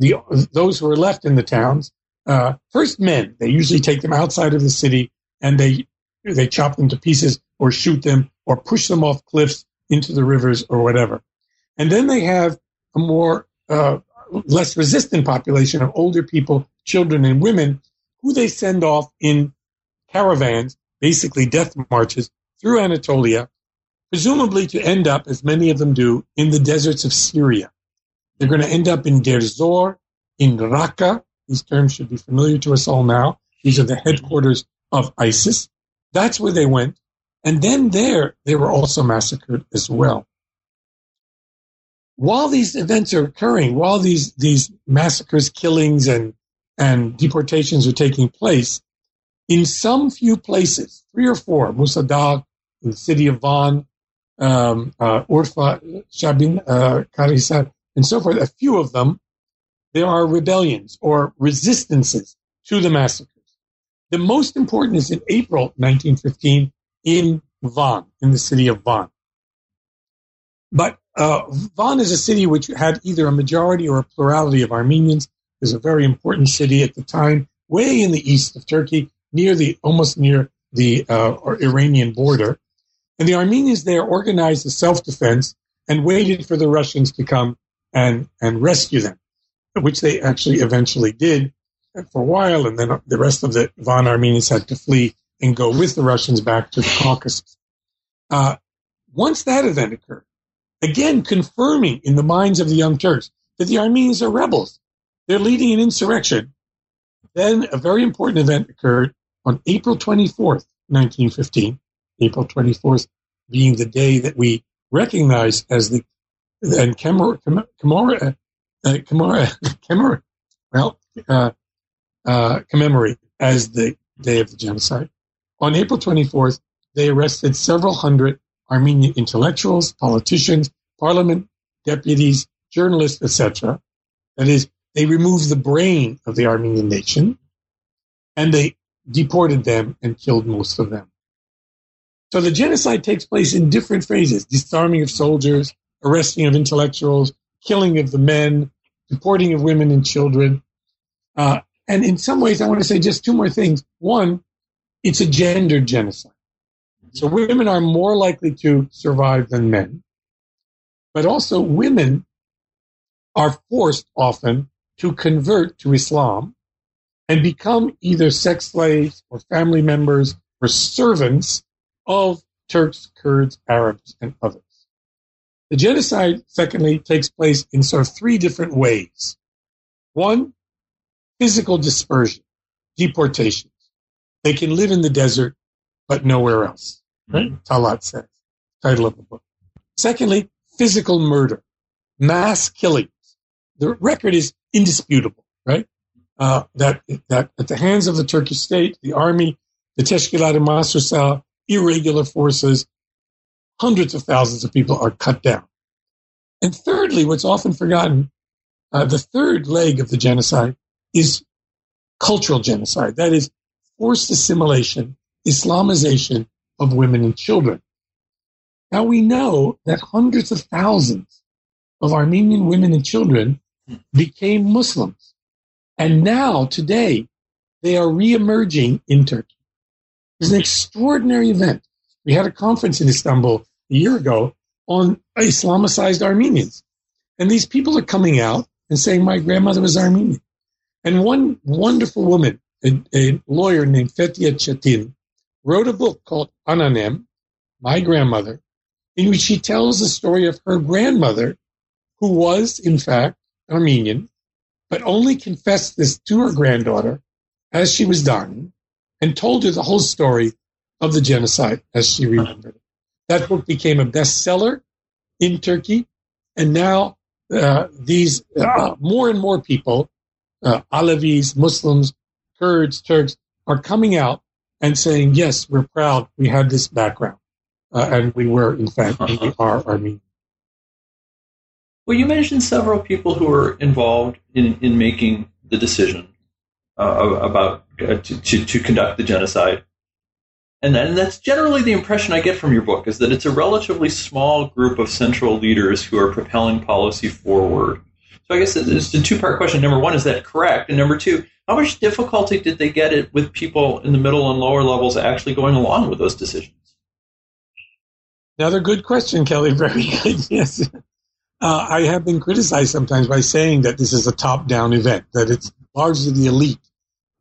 the those who are left in the towns. Uh, first, men. They usually take them outside of the city and they they chop them to pieces or shoot them or push them off cliffs into the rivers or whatever. And then they have a more uh, less resistant population of older people, children, and women who they send off in caravans, basically death marches, through Anatolia, presumably to end up, as many of them do, in the deserts of Syria. They're going to end up in Deir Zor, in Raqqa. These terms should be familiar to us all now. These are the headquarters of ISIS. That's where they went. And then there, they were also massacred as well. While these events are occurring, while these, these massacres, killings, and, and deportations are taking place, in some few places, three or four, Musa Dagh, in the city of Van, um, uh, Urfa, Shabin, uh, Karahisar, and so forth, a few of them, there are rebellions or resistances to the massacres. The most important is in April 1915 in Van, in the city of Van. But uh, Van is a city which had either a majority or a plurality of Armenians. It was a very important city at the time, way in the east of Turkey, near the almost near the uh, Iranian border. And the Armenians there organized a self-defense and waited for the Russians to come and, and rescue them, which they actually eventually did for a while. And then the rest of the Van Armenians had to flee and go with the Russians back to the Caucasus. Uh, once that event occurred, again confirming in the minds of the young Turks that the Armenians are rebels, they're leading an insurrection. Then a very important event occurred on April 24th, 1915, April 24th being the day that we recognize as the and commemorate, uh, commemorate, well, uh, uh, commemorate as the day of the genocide. On April 24th, they arrested several hundred Armenian intellectuals, politicians, parliament deputies, journalists, etc. That is, they removed the brain of the Armenian nation, and they deported them and killed most of them. So the genocide takes place in different phases disarming of soldiers, arresting of intellectuals, killing of the men, deporting of women and children. Uh, and in some ways, I want to say just two more things. One, it's a gendered genocide. So women are more likely to survive than men. But also, women are forced often to convert to Islam and become either sex slaves or family members or servants of Turks, Kurds, Arabs, and others. The genocide, secondly, takes place in sort of three different ways. One, physical dispersion, deportations. They can live in the desert, but nowhere else. Right? Talat says, title of the book. Secondly, physical murder, mass killings. The record is indisputable, right? Uh, that, that at the hands of the Turkish state, the army, the Teşkilat-ı Mahsusa, irregular forces, hundreds of thousands of people are cut down. And thirdly, what's often forgotten, uh, the third leg of the genocide is cultural genocide. That is forced assimilation, Islamization of women and children. Now we know that hundreds of thousands of Armenian women and children became Muslims. And now, today, they are reemerging in Turkey. It's an extraordinary event. We had a conference in Istanbul a year ago on Islamicized Armenians. And these people are coming out and saying, My grandmother was Armenian. And one wonderful woman, a, a lawyer named Fethiye Çetin, wrote a book called Anneannem, My Grandmother, in which she tells the story of her grandmother, who was, in fact, Armenian, but only confessed this to her granddaughter as she was dying and told her the whole story of the genocide as she remembered it. That book became a bestseller in Turkey, and now uh, these uh, more and more people, uh, Alevis, Muslims, Kurds, Turks, are coming out and saying, "Yes, we're proud. We had this background, uh, and we were, in fact, we are Armenian." Well, you mentioned several people who were involved in, in making the decision uh, about uh, to, to, to, conduct the genocide. And, and that's generally the impression I get from your book is that it's a relatively small group of central leaders who are propelling policy forward. So I guess it's a two-part question. Number one, is that correct? And number two, how much difficulty did they get it with people in the middle and lower levels actually going along with those decisions? Another good question, Kelly. Very good. Yes. Uh, I have been criticized sometimes by saying that this is a top-down event, that it's largely the elite.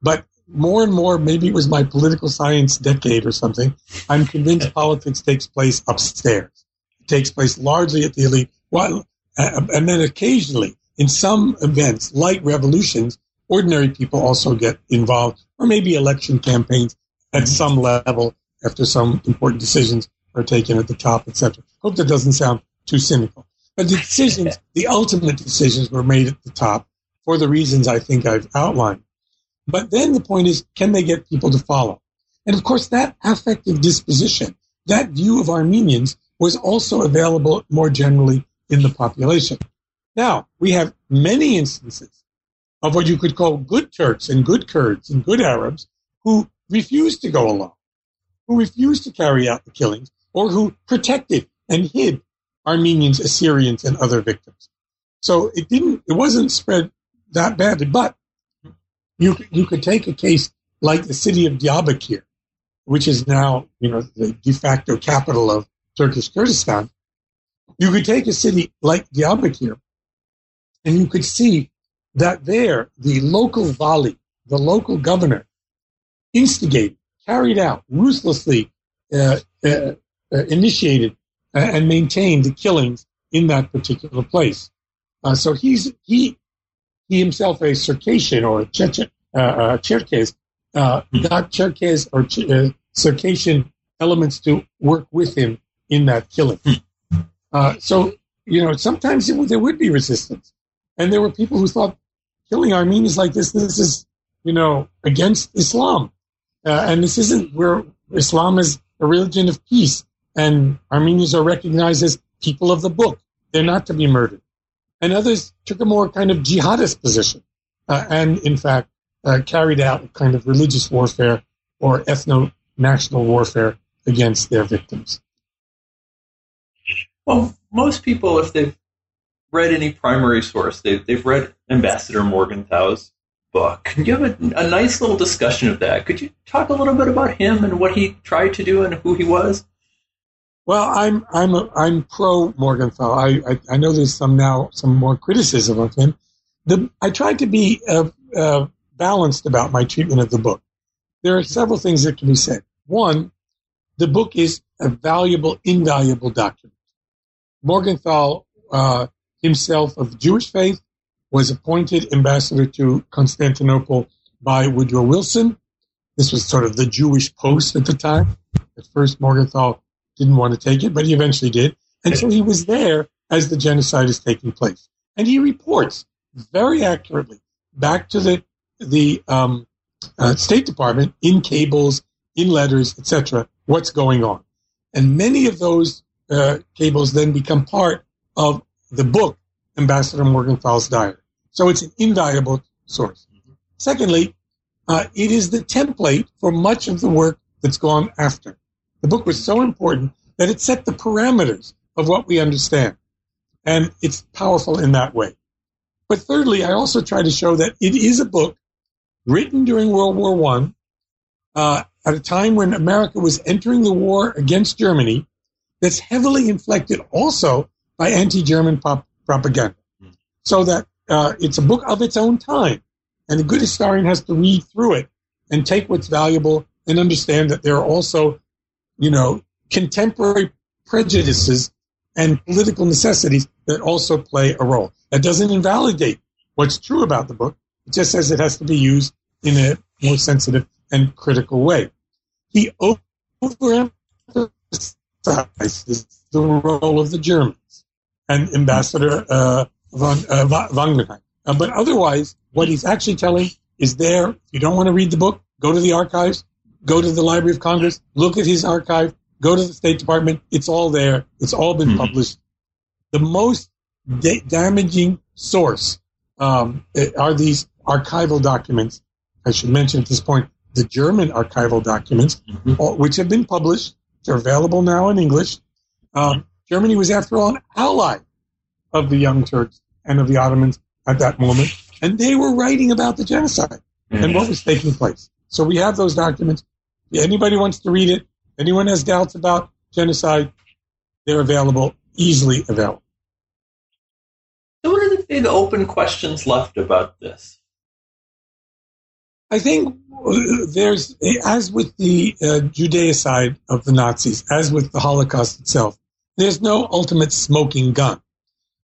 But more and more, maybe it was my political science decade or something, I'm convinced politics takes place upstairs. It takes place largely at the elite. Well, uh, and then occasionally, in some events like revolutions, ordinary people also get involved, or maybe election campaigns at some level after some important decisions are taken at the top, etc. Hope that doesn't sound too cynical. But the decisions, the ultimate decisions were made at the top for the reasons I think I've outlined. But then the point is, can they get people to follow? And of course, that affective disposition, that view of Armenians was also available more generally in the population. Now, we have many instances of what you could call good Turks and good Kurds and good Arabs who refused to go along, who refused to carry out the killings, or who protected and hid Armenians, Assyrians, and other victims. So it didn't, it wasn't spread that badly. But you you could take a case like the city of Diyarbakir, which is now you know the de facto capital of Turkish Kurdistan. You could take a city like Diyarbakir, and you could see that there the local vali, the local governor, instigated, carried out, ruthlessly uh, uh, uh, initiated and maintained the killings in that particular place. Uh, so he's he he himself a Circassian or a Chechen, uh, uh, Cherkess, uh, hmm. got Cherkess or Ch- uh, Circassian elements to work with him in that killing. Hmm. Uh, so you know sometimes it, there would be resistance, and there were people who thought killing Armenians like this this is you know against Islam, uh, and this isn't where Islam is a religion of peace and Armenians are recognized as people of the book. They're not to be murdered. And others took a more kind of jihadist position uh, and, in fact, uh, carried out a kind of religious warfare or ethno national warfare against their victims. Well, most people, if they've read any primary source, they've, they've read Ambassador Morgenthau's book. You have a, a nice little discussion of that. Could you talk a little bit about him and what he tried to do and who he was? Well, I'm I'm a, I'm pro Morgenthau. I, I, I know there's some now some more criticism of him. The I tried to be uh, uh, balanced about my treatment of the book. There are several things that can be said. One, the book is a valuable, invaluable document. Morgenthau uh, himself of Jewish faith was appointed ambassador to Constantinople by Woodrow Wilson. This was sort of the Jewish post at the time. At first, Morgenthau didn't want to take it, but he eventually did. And so he was there as the genocide is taking place. And he reports very accurately back to the, the um, uh, State Department in cables, in letters, etc., what's going on. And many of those uh, cables then become part of the book, Ambassador Morgenthau's Diary. So it's an invaluable source. Secondly, uh, it is the template for much of the work that's gone after. The book was so important that it set the parameters of what we understand. And it's powerful in that way. But thirdly, I also try to show that it is a book written during World War One, uh, at a time when America was entering the war against Germany, that's heavily inflected also by anti-German pop- propaganda. So that uh, it's a book of its own time, and a good historian has to read through it and take what's valuable and understand that there are also, you know, contemporary prejudices and political necessities that also play a role. That doesn't invalidate what's true about the book. It just says it has to be used in a more sensitive and critical way. He overemphasizes the role of the Germans and Ambassador uh, von uh, Wangenheim. Uh, but otherwise, what he's actually telling is there. If you don't want to read the book, go to the archives, go to the Library of Congress, look at his archive, go to the State Department. It's all there. It's all been mm-hmm. published. The most da- damaging source um, are these archival documents. I should mention at this point the German archival documents, mm-hmm. which have been published. They're available now in English. Um, Germany was, after all, an ally of the Young Turks and of the Ottomans at that moment, and they were writing about the genocide mm-hmm. and what was taking place. So we have those documents. If anybody wants to read it, anyone has doubts about genocide, they're available, easily available. So, what are the big open questions left about this? I think there's, as with the uh, Judeocide of the Nazis, as with the Holocaust itself, there's no ultimate smoking gun.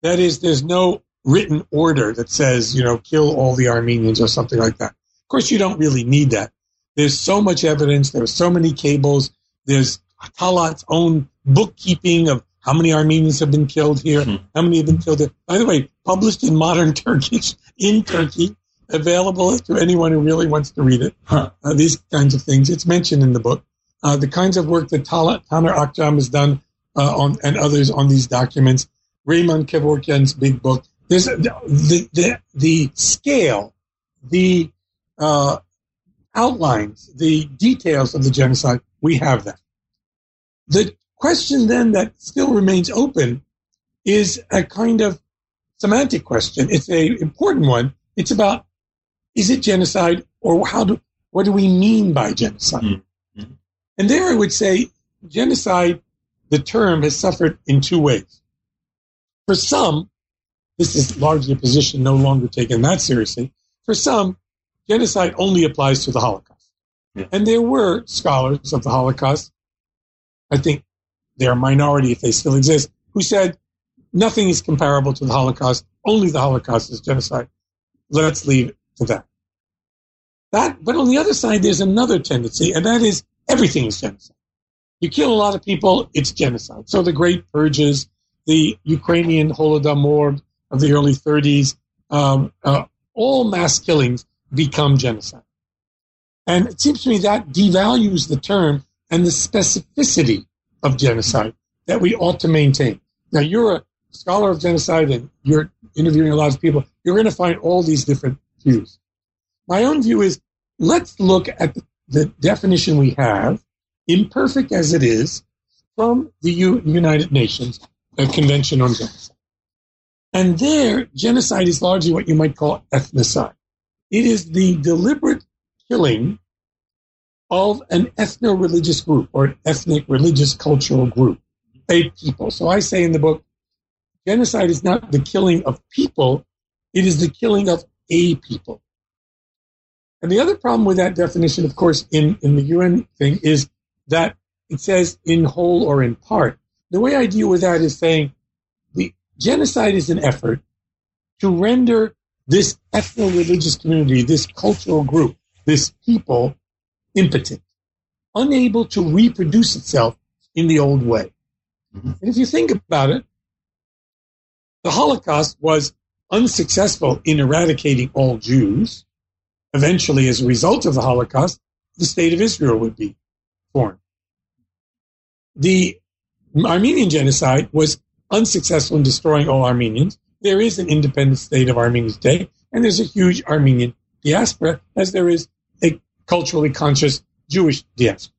That is, there's no written order that says, you know, kill all the Armenians or something like that. Of course, you don't really need that. There's so much evidence. There are so many cables. There's Talat's own bookkeeping of how many Armenians have been killed here, hmm. how many have been killed there. By the way, published in modern Turkish in Turkey, available to anyone who really wants to read it. Huh. Uh, these kinds of things. It's mentioned in the book. Uh, the kinds of work that Tala Taner Akçam has done uh, on and others on these documents. Raymond Kevorkian's big book. There's the the, the scale, the uh, outlines, the details of the genocide. We have that. The question then that still remains open is a kind of semantic question. It's a important one. It's about is it genocide or how do what do we mean by genocide? Mm-hmm. And there I would say genocide, the term has suffered in two ways. For some, this is largely a position no longer taken that seriously. For some, genocide only applies to the Holocaust. Yeah. And there were scholars of the Holocaust, I think they're a minority if they still exist, who said nothing is comparable to the Holocaust. Only the Holocaust is genocide. Let's leave it to that. That, but on the other side, there's another tendency, and that is everything is genocide. You kill a lot of people, it's genocide. So the great purges, the Ukrainian Holodomor of the early 30s, um, uh, all mass killings become genocide. And it seems to me that devalues the term and the specificity of genocide that we ought to maintain. Now, you're a scholar of genocide and you're interviewing a lot of people. You're going to find all these different views. My own view is let's look at the definition we have, imperfect as it is, from the United Nations uh, Convention on Genocide. And there, genocide is largely what you might call ethnocide. It is the deliberate killing of an ethno religious group or an ethnic religious cultural group, a people. So I say in the book, genocide is not the killing of people, it is the killing of a people. And the other problem with that definition, of course, in, in the UN thing is that it says in whole or in part. The way I deal with that is saying the genocide is an effort to render this ethno religious community, this cultural group, this people impotent, unable to reproduce itself in the old way. Mm-hmm. And if you think about it, the Holocaust was unsuccessful in eradicating all Jews. Eventually, as a result of the Holocaust, the state of Israel would be formed. The Armenian genocide was unsuccessful in destroying all Armenians. There is an independent state of Armenia today, and there's a huge Armenian diaspora, as there is a culturally conscious Jewish diaspora.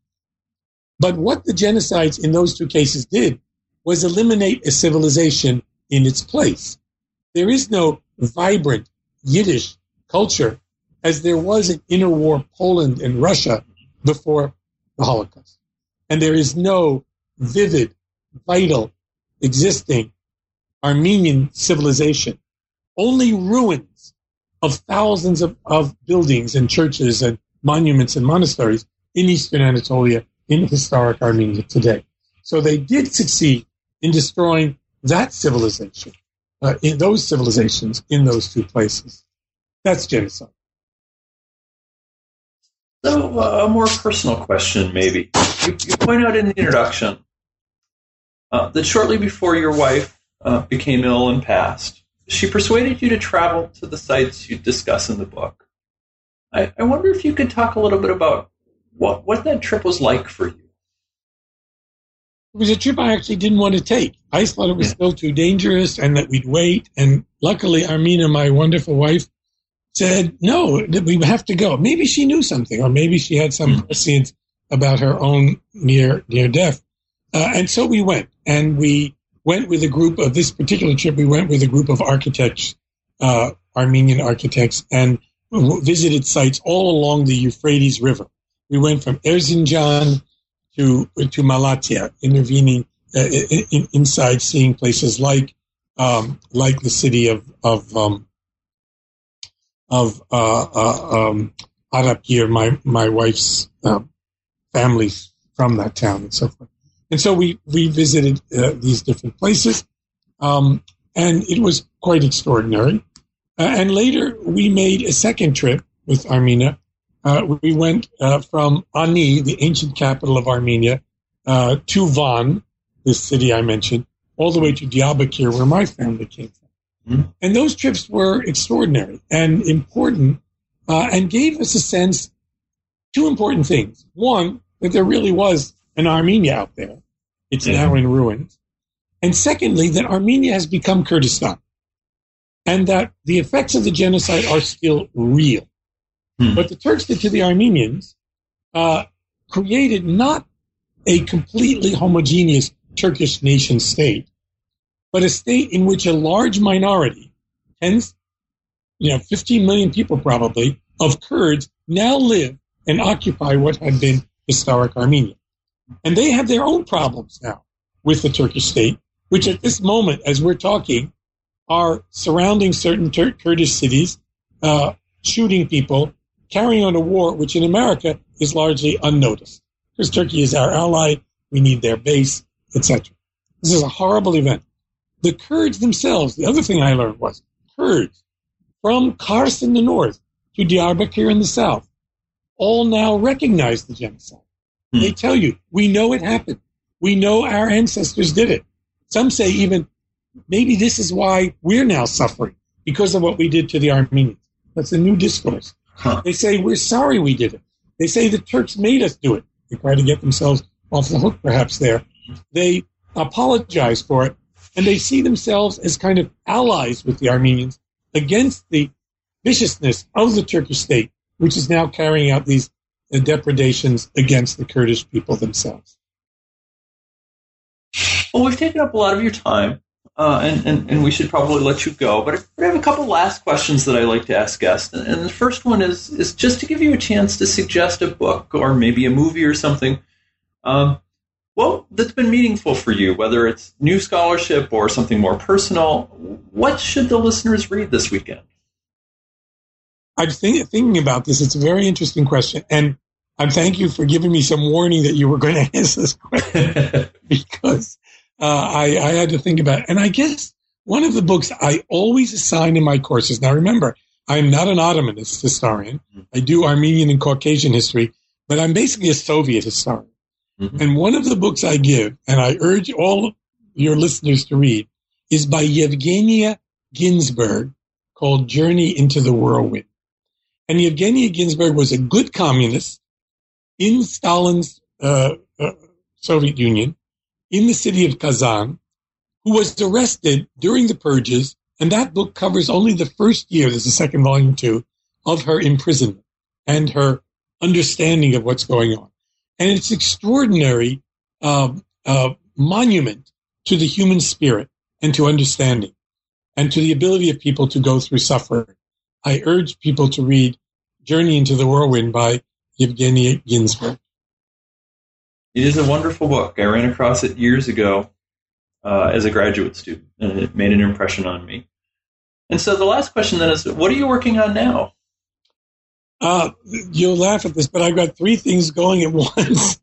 But what the genocides in those two cases did was eliminate a civilization in its place. There is no vibrant Yiddish culture as there was in interwar Poland and Russia before the Holocaust. And there is no vivid, vital, existing Armenian civilization. Only ruins of thousands of, of buildings and churches and monuments and monasteries in eastern Anatolia in historic Armenia today. So they did succeed in destroying that civilization, uh, in those civilizations in those two places. That's genocide. So, uh, a more personal question, maybe. You, you, point out in the introduction uh, that shortly before your wife uh, became ill and passed, she persuaded you to travel to the sites you discuss in the book. I, I wonder if you could talk a little bit about what, what that trip was like for you. It was a trip I actually didn't want to take. I thought it was still too dangerous and that we'd wait. And luckily, Armena, my wonderful wife, said, no, we have to go. Maybe she knew something, or maybe she had some mm. prescience about her own near near death. Uh, and so we went, and we went with a group of this particular trip. We went with a group of architects, uh, Armenian architects, and visited sites all along the Euphrates River. We went from Erzincan to to Malatya, intervening uh, in, inside, seeing places like um, like the city of of um, of uh, uh, um, Arapgir, my my wife's uh, family from that town and so forth. And so we we visited uh, these different places, um, and it was quite extraordinary. Uh, and later we made a second trip with Armena. Uh, we went uh, from Ani, the ancient capital of Armenia, uh, to Van, this city I mentioned, all the way to Diyarbakir, where my family came from. Mm-hmm. And those trips were extraordinary and important uh, and gave us a sense, two important things. One, that there really was an Armenia out there. It's mm-hmm. now in ruins. And secondly, that Armenia has become Kurdistan and that the effects of the genocide are still real. What the Turks did to the Armenians uh, created not a completely homogeneous Turkish nation state, but a state in which a large minority, tens, you know, 15 million people probably, of Kurds now live and occupy what had been historic Armenia. And they have their own problems now with the Turkish state, which at this moment, as we're talking, are surrounding certain Tur- Kurdish cities, uh, shooting people, carrying on a war, which in America is largely unnoticed. Because Turkey is our ally, we need their base, etc. This is a horrible event. The Kurds themselves, the other thing I learned was Kurds from Kars in the north to Diyarbakir in the south all now recognize the genocide. Hmm. They tell you, we know it happened. We know our ancestors did it. Some say even, maybe this is why we're now suffering because of what we did to the Armenians. That's a new discourse. Huh. They say, we're sorry we did it. They say the Turks made us do it. They try to get themselves off the hook perhaps there. They apologize for it and they see themselves as kind of allies with the Armenians against the viciousness of the Turkish state, which is now carrying out these uh, depredations against the Kurdish people themselves. Well, we've taken up a lot of your time, uh, and, and, and, we should probably let you go. But I have a couple last questions that I like to ask guests. And the first one is, is just to give you a chance to suggest a book or maybe a movie or something um, well, that's been meaningful for you, whether it's new scholarship or something more personal. What should the listeners read this weekend? I'm think, thinking about this. It's a very interesting question. And I thank you for giving me some warning that you were going to ask this question because uh, I, I, had to think about it. And I guess one of the books I always assign in my courses. Now, remember, I'm not an Ottomanist historian. Mm-hmm. I do Armenian and Caucasian history, but I'm basically a Soviet historian. Mm-hmm. And one of the books I give, and I urge all your listeners to read, is by Yevgenia Ginzburg called Journey into the Whirlwind. And Yevgenia Ginzburg was a good communist in Stalin's uh, uh, Soviet Union in the city of Kazan, who was arrested during the purges. And that book covers only the first year, there's a second volume too, of her imprisonment and her understanding of what's going on. And it's extraordinary uh, uh, monument to the human spirit and to understanding and to the ability of people to go through suffering. I urge people to read Journey into the Whirlwind by Yevgenia Ginzburg. It is a wonderful book. I ran across it years ago uh, as a graduate student, and it made an impression on me. And so the last question then is, what are you working on now? Uh, you'll laugh at this, but I've got three things going at once.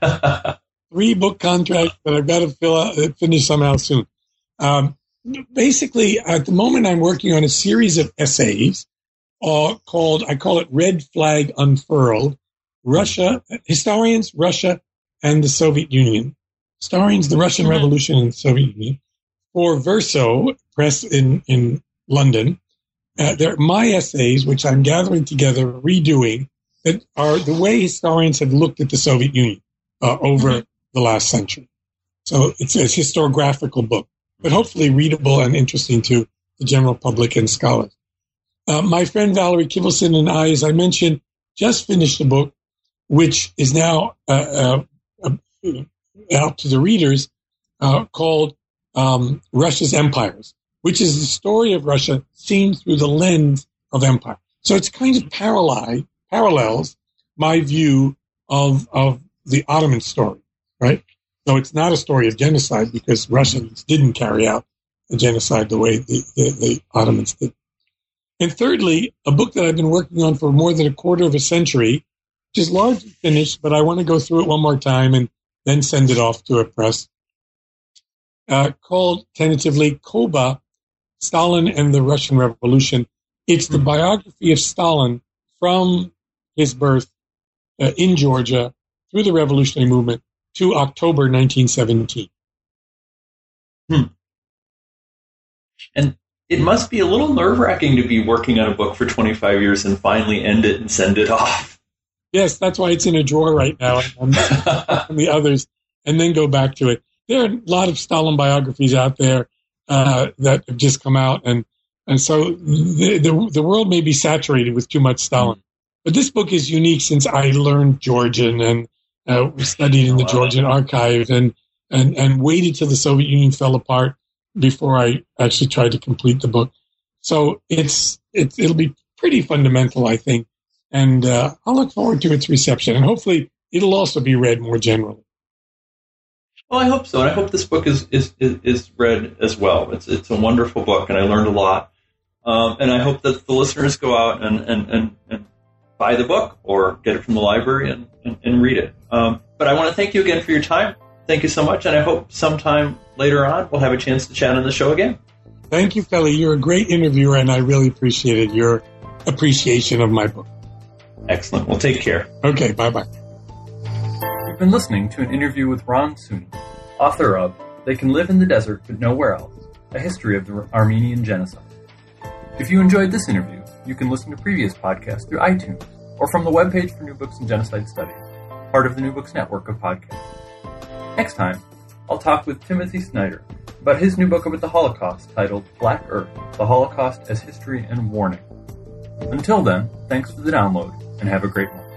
three book contracts that I've got to fill out, uh, finish somehow soon. Um, basically, at the moment, I'm working on a series of essays uh, called, I call it Red Flag Unfurled, Russia, historians, Russia, and the Soviet Union. Historians, the Russian mm-hmm. Revolution and the Soviet Union. For Verso Press in, in London. Uh, they're my essays, which I'm gathering together, redoing, that are the way historians have looked at the Soviet Union uh, over mm-hmm. the last century. So it's a historiographical book, but hopefully readable and interesting to the general public and scholars. Uh, my friend Valerie Kivelson and I, as I mentioned, just finished a book which is now uh, uh, uh out to the readers called um, Russia's Empires, which is the story of Russia seen through the lens of empire. So it's kind of parallel, parallels my view of, of the Ottoman story, right? So it's not a story of genocide because Russians didn't carry out a genocide the way the, the, the Ottomans did. And thirdly, a book that I've been working on for more than a quarter of a century, which is largely finished, but I want to go through it one more time and then send it off to a press, uh, called tentatively Koba, Stalin and the Russian Revolution. It's the hmm. biography of Stalin from his birth uh, in Georgia through the revolutionary movement to October 1917. Hmm. And it must be a little nerve wracking to be working on a book for 25 years and finally end it and send it off. Yes, that's why it's in a drawer right now and, the others, and then go back to it. There are a lot of Stalin biographies out there uh, that have just come out, and and so the, the, the world may be saturated with too much Stalin. But this book is unique since I learned Georgian and uh, studied in the Georgian archive and, and and waited till the Soviet Union fell apart before I actually tried to complete the book. So it's, it's it'll be pretty fundamental, I think, and uh, I'll look forward to its reception, and hopefully it'll also be read more generally. Well, I hope so, and I hope this book is is, is read as well. It's it's a wonderful book, and I learned a lot. Um, and I hope that the listeners go out and, and, and, and, buy the book or get it from the library and, and, and read it. Um, but I want to thank you again for your time. Thank you so much, and I hope sometime later on we'll have a chance to chat on the show again. Thank you, Kelly. You're a great interviewer, and I really appreciated your appreciation of my book. Excellent. Well, take care. Okay, bye bye. You've been listening to an interview with Ron Suny, author of They Can Live in the Desert But Nowhere Else A History of the Armenian Genocide. If you enjoyed this interview, you can listen to previous podcasts through iTunes or from the webpage for New Books in Genocide Studies, part of the New Books network of podcasts. Next time, I'll talk with Timothy Snyder about his new book about the Holocaust titled Black Earth The Holocaust as History and Warning. Until then, thanks for the download and have a great one.